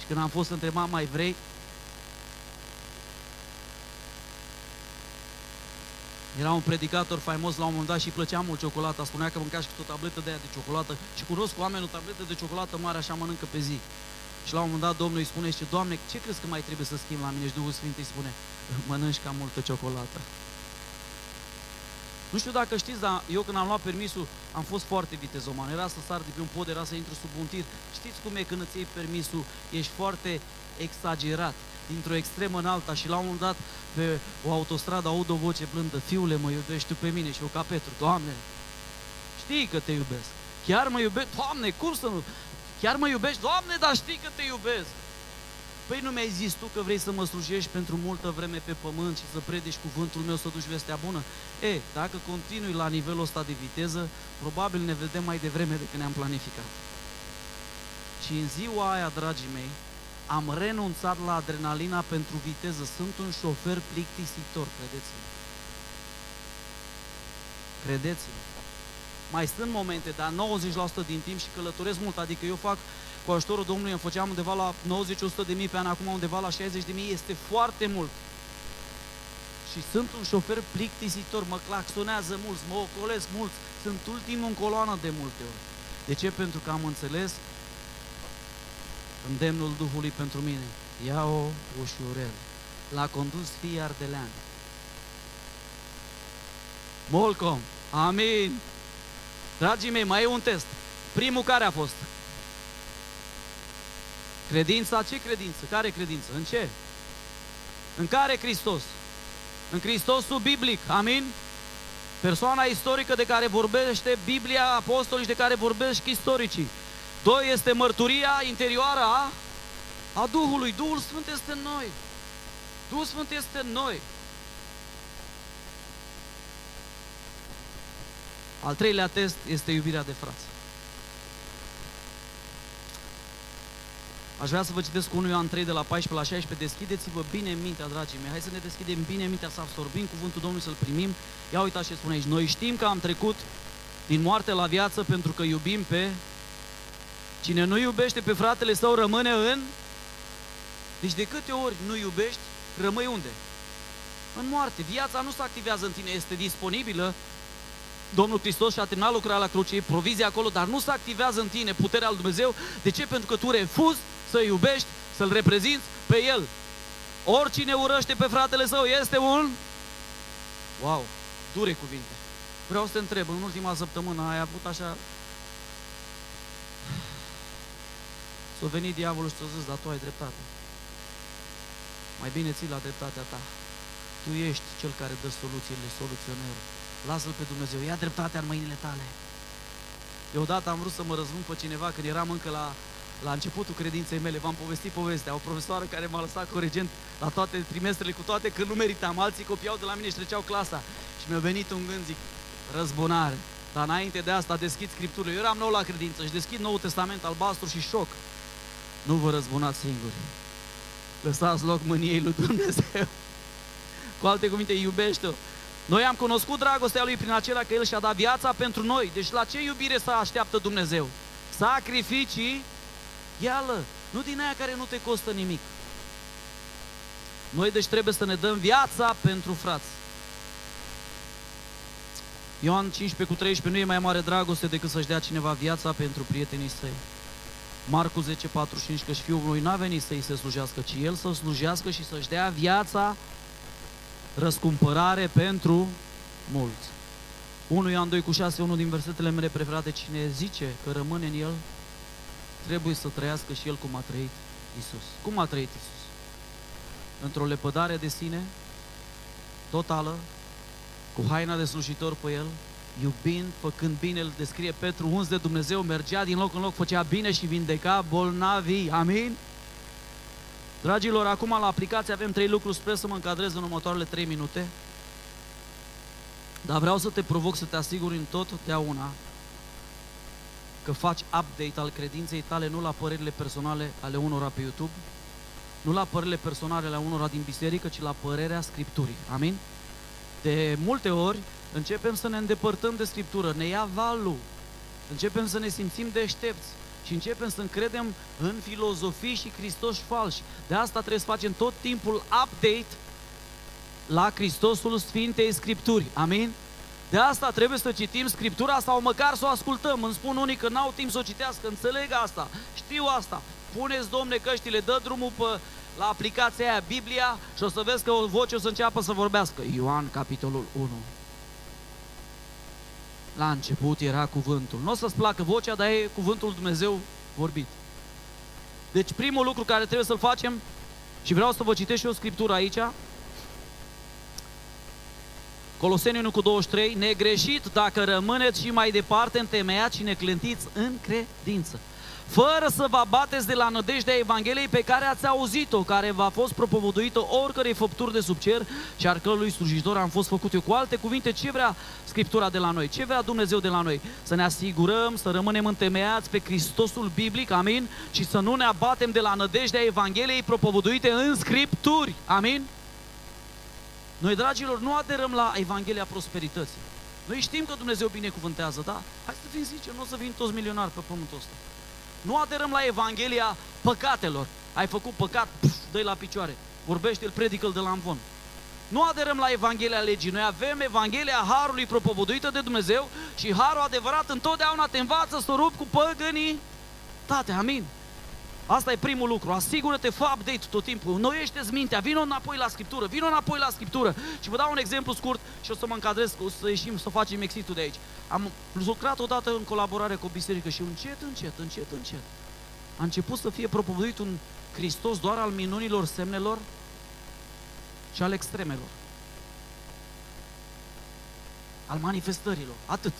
și când am fost întrebat, mai vrei? Era un predicator faimos la un moment dat și îi plăcea mult ciocolata. Spunea că mânca și cu o tabletă de aia de ciocolată. Și cunosc oameni o tabletă de ciocolată mare, așa mănâncă pe zi. Și la un moment dat Domnul îi spune, și Doamne, ce crezi că mai trebuie să schimb la mine? Și Duhul Sfânt îi spune, mănânci cam multă ciocolată. Nu știu dacă știți, dar eu când am luat permisul, am fost foarte vitezoman. Era să sar de pe un pod, era să intru sub un tir. Știți cum e când îți iei permisul? Ești foarte exagerat, dintr-o extremă în alta și la un moment dat pe o autostradă aud o voce blândă, fiule, mă iubești tu pe mine și eu ca Petru, Doamne, știi că te iubesc. Chiar mă iubești? Doamne, cum să nu? Chiar mă iubești? Doamne, dar știi că te iubesc. Păi nu mi-ai zis tu că vrei să mă slujești pentru multă vreme pe pământ și să predici cuvântul meu, să duci vestea bună? E, dacă continui la nivelul ăsta de viteză, probabil ne vedem mai devreme decât ne-am planificat. Și în ziua aia, dragii mei, am renunțat la adrenalina pentru viteză. Sunt un șofer plictisitor, credeți-mă. Credeți-mă. Mai sunt momente, dar 90% din timp și călătoresc mult, adică eu fac cu ajutorul Domnului îmi făceam undeva la 90-100 de mii pe an, acum undeva la 60 de mii, este foarte mult. Și sunt un șofer plictisitor, mă claxonează mulți, mă ocolesc mulți, sunt ultimul în coloană de multe ori. De ce? Pentru că am înțeles îndemnul Duhului pentru mine. Ia-o ușurel. L-a condus fii ardelean. Molcom. Amin. Dragii mei, mai e un test. Primul care a fost? Credința, ce credință? Care credință? În ce? În care Hristos? În Hristosul biblic, amin? Persoana istorică de care vorbește Biblia, apostolii de care vorbesc istoricii. Doi este mărturia interioară a, a Duhului. Duhul Sfânt este în noi. Duhul Sfânt este în noi. Al treilea test este iubirea de frați. Aș vrea să vă citesc cu 1 Ioan 3 de la 14 la 16. Deschideți-vă bine mintea, dragii mei. Hai să ne deschidem bine mintea, să absorbim cuvântul Domnului, să-l primim. Ia uitați ce spune aici. Noi știm că am trecut din moarte la viață pentru că iubim pe... Cine nu iubește pe fratele său rămâne în... Deci de câte ori nu iubești, rămâi unde? În moarte. Viața nu se activează în tine, este disponibilă. Domnul Hristos și-a terminat lucrarea la cruce, provizia acolo, dar nu se activează în tine puterea lui Dumnezeu. De ce? Pentru că tu refuzi să iubești, să-L reprezinți pe El. Oricine urăște pe fratele său este un... Wow, dure cuvinte. Vreau să te întreb, în ultima săptămână ai avut așa... S-a venit diavolul și ți-a zis, dar tu ai dreptate. Mai bine ții la dreptatea ta. Tu ești cel care dă soluțiile, soluționerul. Lasă-L pe Dumnezeu, ia dreptatea în mâinile tale. Eu odată am vrut să mă răzbun pe cineva când eram încă la la începutul credinței mele, v-am povestit povestea, o profesoară care m-a lăsat corigent la toate trimestrele, cu toate că nu meritam, alții copiau de la mine și treceau clasa. Și mi-a venit un gând, zic, răzbunare. Dar înainte de asta deschid Scripturile. Eu eram nou la credință și deschid Noul Testament albastru și șoc. Nu vă răzbunați singuri. Lăsați loc mâniei lui Dumnezeu. Cu alte cuvinte, iubește-o. Noi am cunoscut dragostea lui prin acela că El și-a dat viața pentru noi. Deci la ce iubire să așteaptă Dumnezeu? Sacrificii Ia-lă, nu din aia care nu te costă nimic. Noi deci trebuie să ne dăm viața pentru frați. Ioan 15 cu 13 nu e mai mare dragoste decât să-și dea cineva viața pentru prietenii săi. Marcu 10, 45, că și fiul lui n-a venit să-i se slujească, ci el să slujească și să-și dea viața răscumpărare pentru mulți. 1 Ioan 2 cu 6, unul din versetele mele preferate, cine zice că rămâne în el, trebuie să trăiască și el cum a trăit Isus. Cum a trăit Isus? Într-o lepădare de sine, totală, cu haina de slujitor pe el, iubind, făcând bine, îl descrie Petru, uns de Dumnezeu, mergea din loc în loc, făcea bine și vindeca bolnavii. Amin? Dragilor, acum la aplicație avem trei lucruri, sper să mă încadrez în următoarele trei minute. Dar vreau să te provoc să te asiguri în tot, totdeauna, că faci update al credinței tale nu la părerile personale ale unora pe YouTube, nu la părerile personale ale unora din biserică, ci la părerea Scripturii. Amin? De multe ori începem să ne îndepărtăm de Scriptură, ne ia valul, începem să ne simțim deștepți și începem să încredem în filozofii și Hristoși falși. De asta trebuie să facem tot timpul update la Hristosul Sfintei Scripturi. Amin? De asta trebuie să citim Scriptura sau măcar să o ascultăm. Îmi spun unii că n-au timp să o citească, înțeleg asta, știu asta. Puneți, domne, căștile, dă drumul pe, la aplicația aia, Biblia, și o să vezi că o voce o să înceapă să vorbească. Ioan, capitolul 1. La început era cuvântul. Nu o să-ți placă vocea, dar e cuvântul Dumnezeu vorbit. Deci primul lucru care trebuie să-l facem, și vreau să vă citesc și o scriptură aici, Coloseni 1 cu 23, negreșit dacă rămâneți și mai departe întemeiați și neclântiți în credință fără să vă abateți de la nădejdea Evangheliei pe care ați auzit-o, care v-a fost propovăduită oricărei făpturi de sub cer și al cărui slujitor am fost făcut eu. Cu alte cuvinte, ce vrea Scriptura de la noi? Ce vrea Dumnezeu de la noi? Să ne asigurăm, să rămânem întemeiați pe Hristosul biblic, amin? Și să nu ne abatem de la nădejdea Evangheliei propovăduite în Scripturi, amin? Noi, dragilor, nu aderăm la Evanghelia prosperității. Noi știm că Dumnezeu binecuvântează, da? Hai să fim zice, nu o să vin toți milionari pe pământul ăsta. Nu aderăm la Evanghelia păcatelor. Ai făcut păcat, dă la picioare. Vorbește-l, predică-l de la învon. Nu aderăm la Evanghelia legii. Noi avem Evanghelia Harului propovăduită de Dumnezeu și Harul adevărat întotdeauna te învață să rup cu păgânii. Tate, amin. Asta e primul lucru. Asigură-te, fă update tot timpul. Nu ești mintea, vină înapoi la Scriptură, vină înapoi la Scriptură. Și vă dau un exemplu scurt și o să mă încadrez, o să ieșim, să facem exitul de aici. Am lucrat odată în colaborare cu o biserică și încet, încet, încet, încet. A început să fie propovăduit un Hristos doar al minunilor, semnelor și al extremelor. Al manifestărilor. Atât.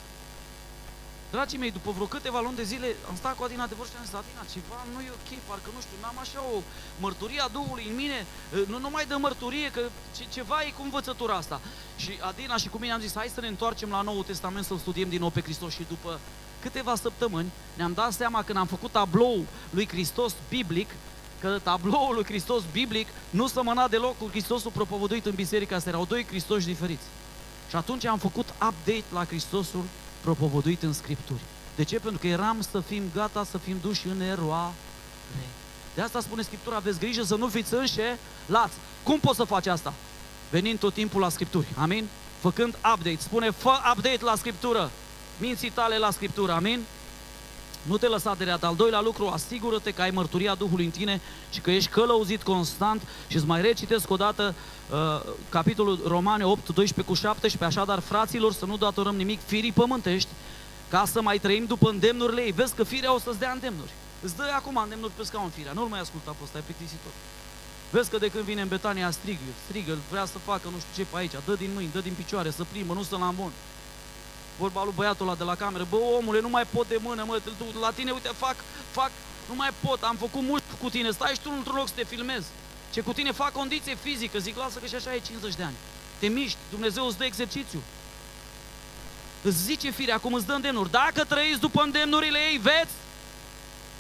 Dragii mei, după vreo câteva luni de zile am stat cu Adina de vorbă și am zis, Adina, ceva nu e ok, parcă nu știu, n-am așa o mărturie a Duhului în mine, nu, nu mai dă mărturie, că ce, ceva e cu învățătura asta. Și Adina și cu mine am zis, hai să ne întoarcem la Noul Testament să-L studiem din nou pe Hristos și după câteva săptămâni ne-am dat seama când am făcut tablou lui Hristos biblic, că tabloul lui Hristos biblic nu sămăna deloc cu Hristosul propovăduit în biserica asta, erau doi Hristoși diferiți. Și atunci am făcut update la Hristosul propovăduit în Scripturi. De ce? Pentru că eram să fim gata să fim duși în eroare. De asta spune Scriptura, aveți grijă să nu fiți înșelați. Cum poți să faci asta? Venind tot timpul la Scripturi. Amin? Făcând update. Spune, fă update la Scriptură. Minții tale la Scriptură. Amin? Nu te lăsa de reat. Al doilea lucru, asigură-te că ai mărturia Duhului în tine și că ești călăuzit constant și îți mai recitesc o dată uh, capitolul Romane 8, 12 cu 17, așadar, fraților, să nu datorăm nimic firii pământești, ca să mai trăim după îndemnurile ei. Vezi că firea o să-ți dea îndemnuri. Îți dă acum îndemnuri pe scaun firea. Nu-l mai asculta pe ăsta, e plictisitor. Vezi că de când vine în Betania strigă, strigă, vrea să facă nu știu ce pe aici, dă din mâini, dă din picioare, să plimbă, nu să la ambon vorba lui băiatul ăla de la cameră, bă, omule, nu mai pot de mână, mă, la tine, uite, fac, fac, nu mai pot, am făcut mult cu tine, stai și tu într-un loc să te filmezi. Ce cu tine fac condiție fizică, zic, lasă că și așa e 50 de ani. Te miști, Dumnezeu îți dă exercițiu. Îți zice firea, acum îți dă îndemnuri. Dacă trăiți după îndemnurile ei, veți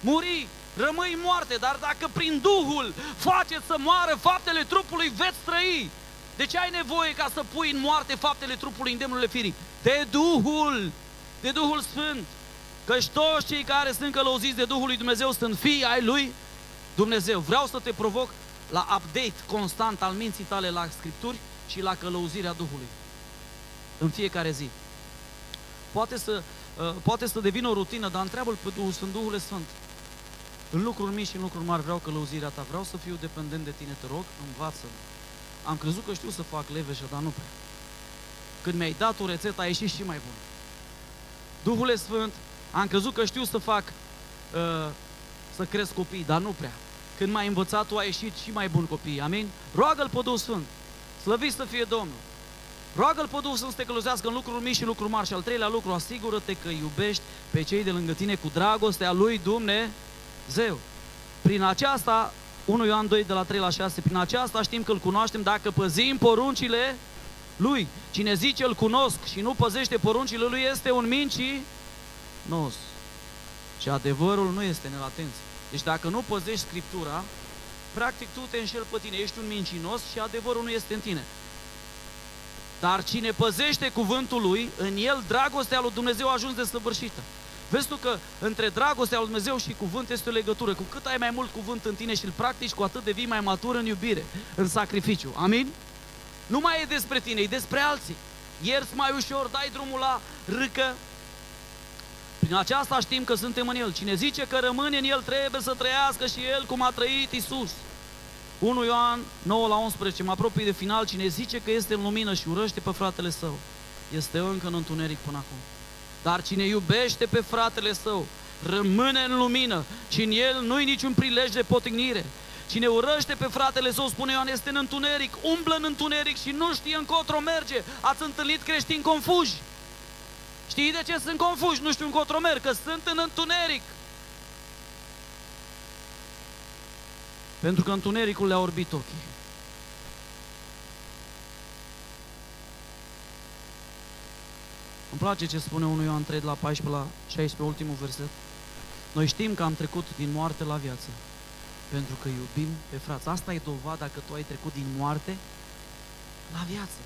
muri, rămâi moarte, dar dacă prin Duhul faceți să moară faptele trupului, veți trăi. De ce ai nevoie ca să pui în moarte faptele trupului, îndemnurile firii? De Duhul, de Duhul Sfânt. Căci toți cei care sunt călăuziți de Duhul lui Dumnezeu sunt fii ai lui Dumnezeu. Vreau să te provoc la update constant al minții tale la Scripturi și la călăuzirea Duhului. În fiecare zi. Poate să, uh, poate să devină o rutină, dar întreabă pe Duhul Sfânt, Duhul Sfânt. În lucruri mici și în lucruri mari vreau călăuzirea ta, vreau să fiu dependent de tine, te rog, învață-mă. Am crezut că știu să fac leveșă, dar nu prea. Când mi-ai dat o rețetă, a ieșit și mai bun. Duhul Sfânt, am crezut că știu să fac, uh, să cresc copii, dar nu prea. Când m-ai învățat, tu a ieșit și mai bun copii. Amin? Roagă-L pe Duhul Sfânt. Slăvit să fie Domnul. Roagă-L pe Duhul Sfânt să te călăuzească în lucruri mici și lucruri mari. Și al treilea lucru, asigură-te că iubești pe cei de lângă tine cu dragostea lui Dumnezeu. Prin aceasta 1 Ioan 2 de la 3 la 6, prin aceasta știm că îl cunoaștem dacă păzim poruncile lui. Cine zice îl cunosc și nu păzește poruncile lui este un nos. Și adevărul nu este în latență. Deci dacă nu păzești Scriptura, practic tu te înșel pe tine, ești un mincinos și adevărul nu este în tine. Dar cine păzește cuvântul lui, în el dragostea lui Dumnezeu a ajuns de săvârșită. Vezi tu că între dragostea lui Dumnezeu și cuvânt este o legătură. Cu cât ai mai mult cuvânt în tine și îl practici, cu atât devii mai matur în iubire, în sacrificiu. Amin? Nu mai e despre tine, e despre alții. Ierți mai ușor, dai drumul la râcă. Prin aceasta știm că suntem în El. Cine zice că rămâne în El trebuie să trăiască și El cum a trăit Isus. 1 Ioan 9 la 11, mă apropii de final, cine zice că este în lumină și urăște pe fratele său, este încă în întuneric până acum. Dar cine iubește pe fratele său, rămâne în lumină și în el nu-i niciun prilej de potignire. Cine urăște pe fratele său, spune Ioan, este în întuneric, umblă în întuneric și nu știe încotro merge. Ați întâlnit creștini confuși. Știi de ce sunt confuși? Nu știu încotro merg, că sunt în întuneric. Pentru că întunericul le-a orbit ochii. Îmi place ce spune 1 Ioan 3 de la 14 la 16, ultimul verset. Noi știm că am trecut din moarte la viață, pentru că iubim pe frați. Asta e dovada că tu ai trecut din moarte la viață.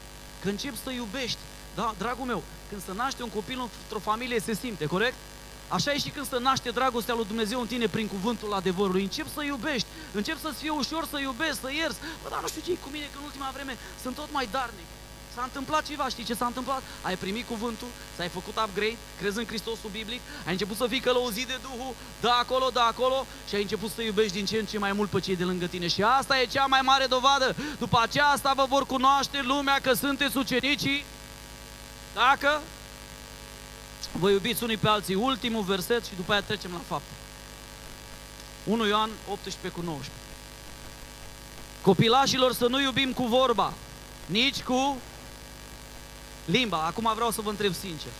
Că începi să iubești. Da, dragul meu, când se naște un copil într-o familie se simte, corect? Așa e și când se naște dragostea lui Dumnezeu în tine prin cuvântul adevărului. Încep să iubești, încep să-ți fie ușor să iubești, să ierți. Bă, dar nu știu ce cu mine, că în ultima vreme sunt tot mai darnic. S-a întâmplat ceva, știi ce s-a întâmplat? Ai primit cuvântul, ți-ai făcut upgrade, crezi în Hristosul biblic, ai început să fii călăuzit de Duhul, de acolo, de acolo și ai început să iubești din ce în ce mai mult pe cei de lângă tine. Și asta e cea mai mare dovadă. După aceasta vă vor cunoaște lumea că sunteți ucenicii dacă vă iubiți unii pe alții. Ultimul verset și după aia trecem la fapte. 1 Ioan 18 cu 19. Copilașilor să nu iubim cu vorba, nici cu limba. Acum vreau să vă întreb sincer.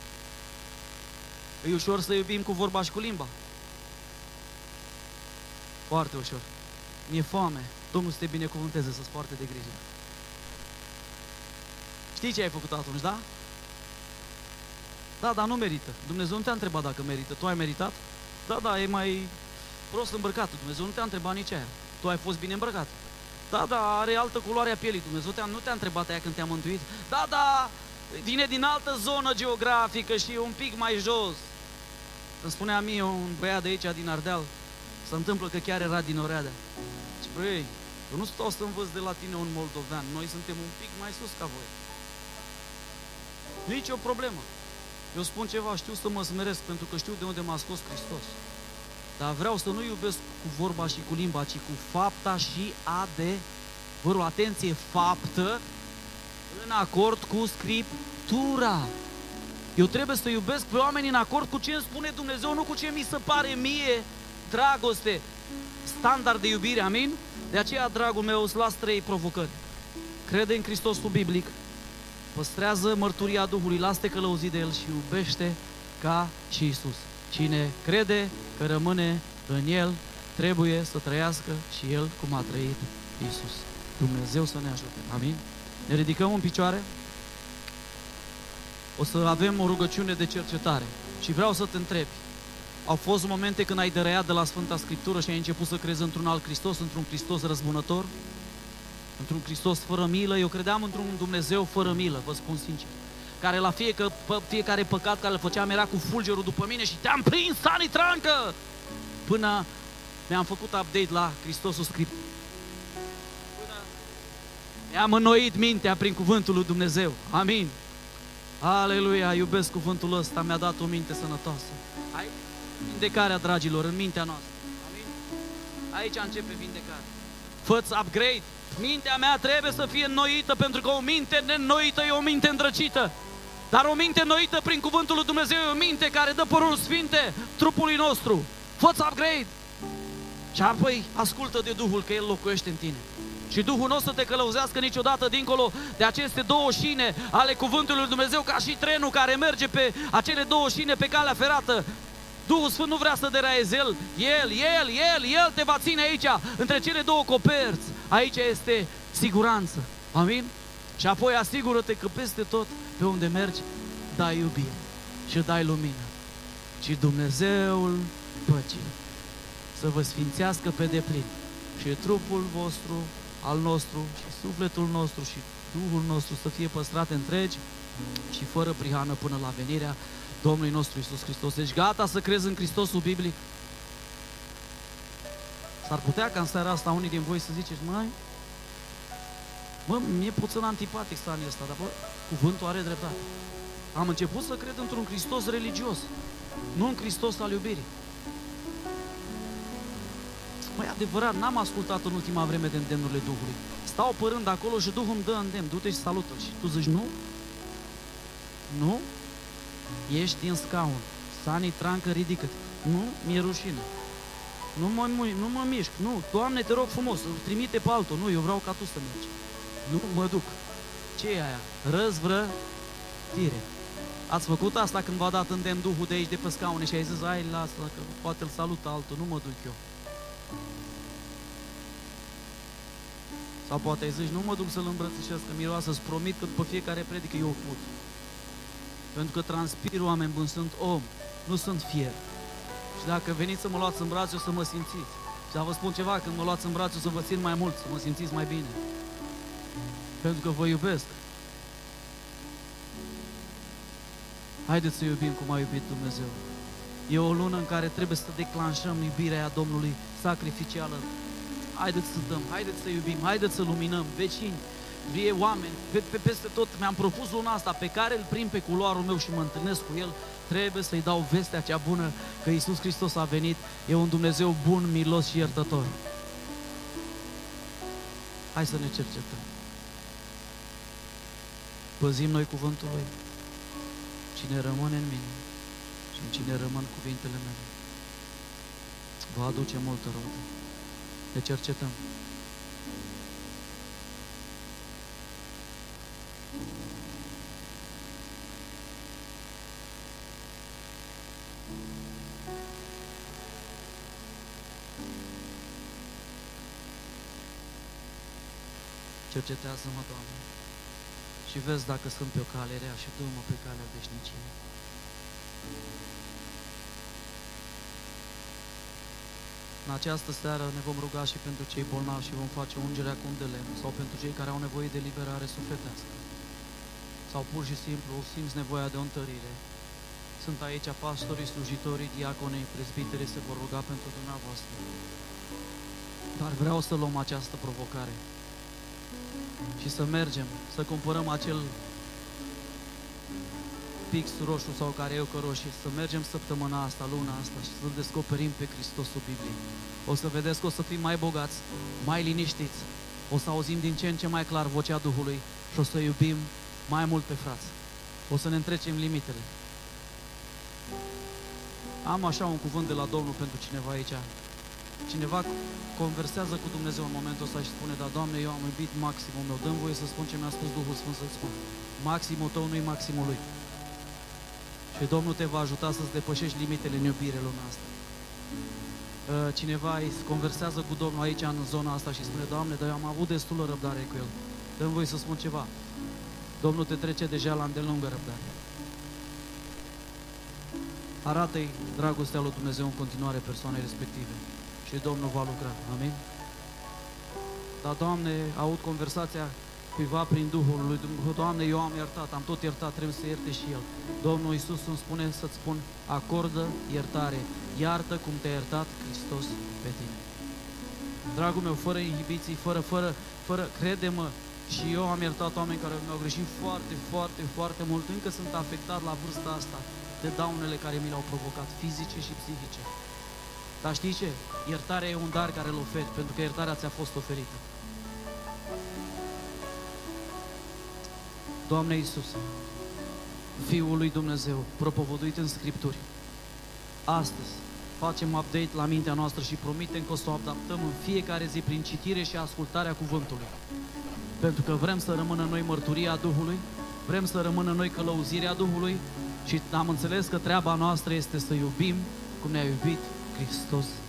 E ușor să iubim cu vorba și cu limba? Foarte ușor. Mi-e foame. Domnul să te binecuvânteze, să-ți poarte de grijă. Știi ce ai făcut atunci, da? Da, dar nu merită. Dumnezeu nu te-a întrebat dacă merită. Tu ai meritat? Da, da, e mai prost îmbrăcat. Dumnezeu nu te-a întrebat nici aia. Tu ai fost bine îmbrăcat. Da, da, are altă culoare a pielii. Dumnezeu te nu te-a întrebat aia când te-a mântuit. Da, da, vine din altă zonă geografică și e un pic mai jos. Îmi spunea mie un băiat de aici, din Ardeal, se întâmplă că chiar era din Oradea. Și băi, eu nu stau să învăț de la tine un moldovean, noi suntem un pic mai sus ca voi. Nici o problemă. Eu spun ceva, știu să mă smeresc pentru că știu de unde m-a scos Hristos. Dar vreau să nu iubesc cu vorba și cu limba, ci cu fapta și adevărul. Atenție, faptă în acord cu Scriptura. Eu trebuie să iubesc pe oameni în acord cu ce îmi spune Dumnezeu, nu cu ce mi se pare mie dragoste, standard de iubire, amin? De aceea, dragul meu, îți las trei provocări. Crede în Hristosul biblic, păstrează mărturia Duhului, lasă-te călăuzi de El și iubește ca și Isus. Cine crede că rămâne în El, trebuie să trăiască și El cum a trăit Isus. Dumnezeu să ne ajute. Amin? Ne ridicăm în picioare. O să avem o rugăciune de cercetare. Și vreau să te întrebi. Au fost momente când ai dărăiat de la Sfânta Scriptură și ai început să crezi într-un alt Hristos, într-un Hristos răzbunător? Într-un Hristos fără milă? Eu credeam într-un Dumnezeu fără milă, vă spun sincer care la fiecare, fiecare păcat care îl făceam era cu fulgerul după mine și te-am prins, trancă! Până mi-am făcut update la Hristosul Script. Până mi-am înnoit mintea prin cuvântul lui Dumnezeu. Amin. Aleluia, iubesc cuvântul ăsta, mi-a dat o minte sănătoasă. Ai vindecarea, dragilor, în mintea noastră. Amin. Aici începe vindecarea. Fă-ți upgrade. Mintea mea trebuie să fie înnoită, pentru că o minte neînnoită e o minte îndrăcită. Dar o minte noită prin cuvântul lui Dumnezeu e o minte care dă părul sfinte trupului nostru. Fă-ți upgrade! Și apoi ascultă de Duhul că El locuiește în tine. Și Duhul nu o să te călăuzească niciodată dincolo de aceste două șine ale cuvântului lui Dumnezeu, ca și trenul care merge pe acele două șine pe calea ferată. Duhul Sfânt nu vrea să deraieze El. El, El, El, El te va ține aici, între cele două coperți. Aici este siguranță. Amin? Și apoi asigură-te că peste tot pe unde mergi, dai iubire și dai lumină. Și Dumnezeul păcii să vă sfințească pe deplin și trupul vostru, al nostru și sufletul nostru și Duhul nostru să fie păstrate întregi și fără prihană până la venirea Domnului nostru Isus Hristos. Deci gata să crezi în Hristosul biblic? S-ar putea ca în seara asta unii din voi să ziceți, mai, mă, mi-e puțin antipatic stania asta, dar bă, cuvântul are dreptate. Am început să cred într-un Hristos religios, nu în Hristos al iubirii. Măi, adevărat, n-am ascultat în ultima vreme de îndemnurile Duhului. Stau părând acolo și Duhul îmi dă îndemn, du-te și salută Și tu zici, nu? Nu? Ești în scaun. Sani, trancă, ridică -te. Nu? Mi-e rușine. Nu mă, nu mă mișc. Nu, Doamne, te rog frumos, trimite pe altul. Nu, eu vreau ca tu să mergi. Nu, mă duc. ce e aia? Răzvră, tire. Ați făcut asta când v-a dat îndemn Duhul de aici, de pe scaune și ai zis, ai, lasă, că poate îl salută altul, nu mă duc eu. Sau poate ai zis, nu mă duc să-l îmbrățișez, că miroasă, să-ți promit că după fiecare predică eu fut. Pentru că transpir oameni buni, sunt om, nu sunt fier. Și dacă veniți să mă luați în brațe, o să mă simțiți. Și vă spun ceva, când mă luați în brațe, o să vă țin mai mult, să mă simțiți mai bine. Pentru că vă iubesc. Haideți să iubim cum a iubit Dumnezeu. E o lună în care trebuie să declanșăm iubirea Domnului sacrificială. Haideți să dăm, haideți să iubim, haideți să luminăm vecini, vie oameni, pe, pe, peste tot. Mi-am propus luna asta pe care îl prim pe culoarul meu și mă întâlnesc cu el, trebuie să-i dau vestea cea bună că Isus Hristos a venit, e un Dumnezeu bun, milos și iertător. Hai să ne cercetăm. Păzim noi cuvântul Lui. Cine rămâne în mine și în cine rămân cuvintele mele, va aduce multă rodă. Ne cercetăm. Cercetează-mă, Doamne, și vezi dacă sunt pe o cale rea și du-mă pe calea veșniciei. În această seară ne vom ruga și pentru cei bolnavi și vom face ungerea cu de lemn sau pentru cei care au nevoie de liberare sufletească. Sau pur și simplu simți nevoia de o întărire. Sunt aici pastorii, slujitorii, diaconii, prezbiterii se vor ruga pentru dumneavoastră. Dar vreau să luăm această provocare și să mergem, să cumpărăm acel pix roșu sau careucă roșie, să mergem săptămâna asta, luna asta și să-L descoperim pe Hristosul Bibliei. O să vedeți că o să fim mai bogați, mai liniștiți, o să auzim din ce în ce mai clar vocea Duhului și o să iubim mai mult pe frați. O să ne întrecem limitele. Am așa un cuvânt de la Domnul pentru cineva aici. Cineva conversează cu Dumnezeu în momentul ăsta și spune, da, Doamne, eu am iubit maximul meu, dăm voie să spun ce mi-a spus Duhul Sfânt să spun. Maximul tău nu-i maximul lui. Și Domnul te va ajuta să-ți depășești limitele în iubire lumea asta. Uh, cineva îi conversează cu Domnul aici în zona asta și spune, Doamne, dar eu am avut destulă răbdare cu El. Dăm voi să spun ceva. Domnul te trece deja la îndelungă răbdare. Arată-i dragostea lui Dumnezeu în continuare persoanei respective și Domnul va lucra. Amin? Dar, Doamne, aud conversația cuiva prin Duhul lui Dumnezeu. Doamne, eu am iertat, am tot iertat, trebuie să ierte și El. Domnul Iisus îmi spune să-ți spun, acordă iertare, iartă cum te-a iertat Hristos pe tine. Dragul meu, fără inhibiții, fără, fără, fără, crede-mă, și eu am iertat oameni care mi-au greșit foarte, foarte, foarte mult. Încă sunt afectat la vârsta asta de daunele care mi le-au provocat, fizice și psihice. Dar știi ce? Iertarea e un dar care îl oferi, pentru că iertarea ți-a fost oferită. Doamne Iisus, Fiul lui Dumnezeu, propovăduit în Scripturi, astăzi facem update la mintea noastră și promitem că o să o adaptăm în fiecare zi prin citire și ascultarea cuvântului. Pentru că vrem să rămână noi mărturia Duhului, vrem să rămână noi călăuzirea Duhului și am înțeles că treaba noastră este să iubim cum ne-a iubit Hristos pe noi.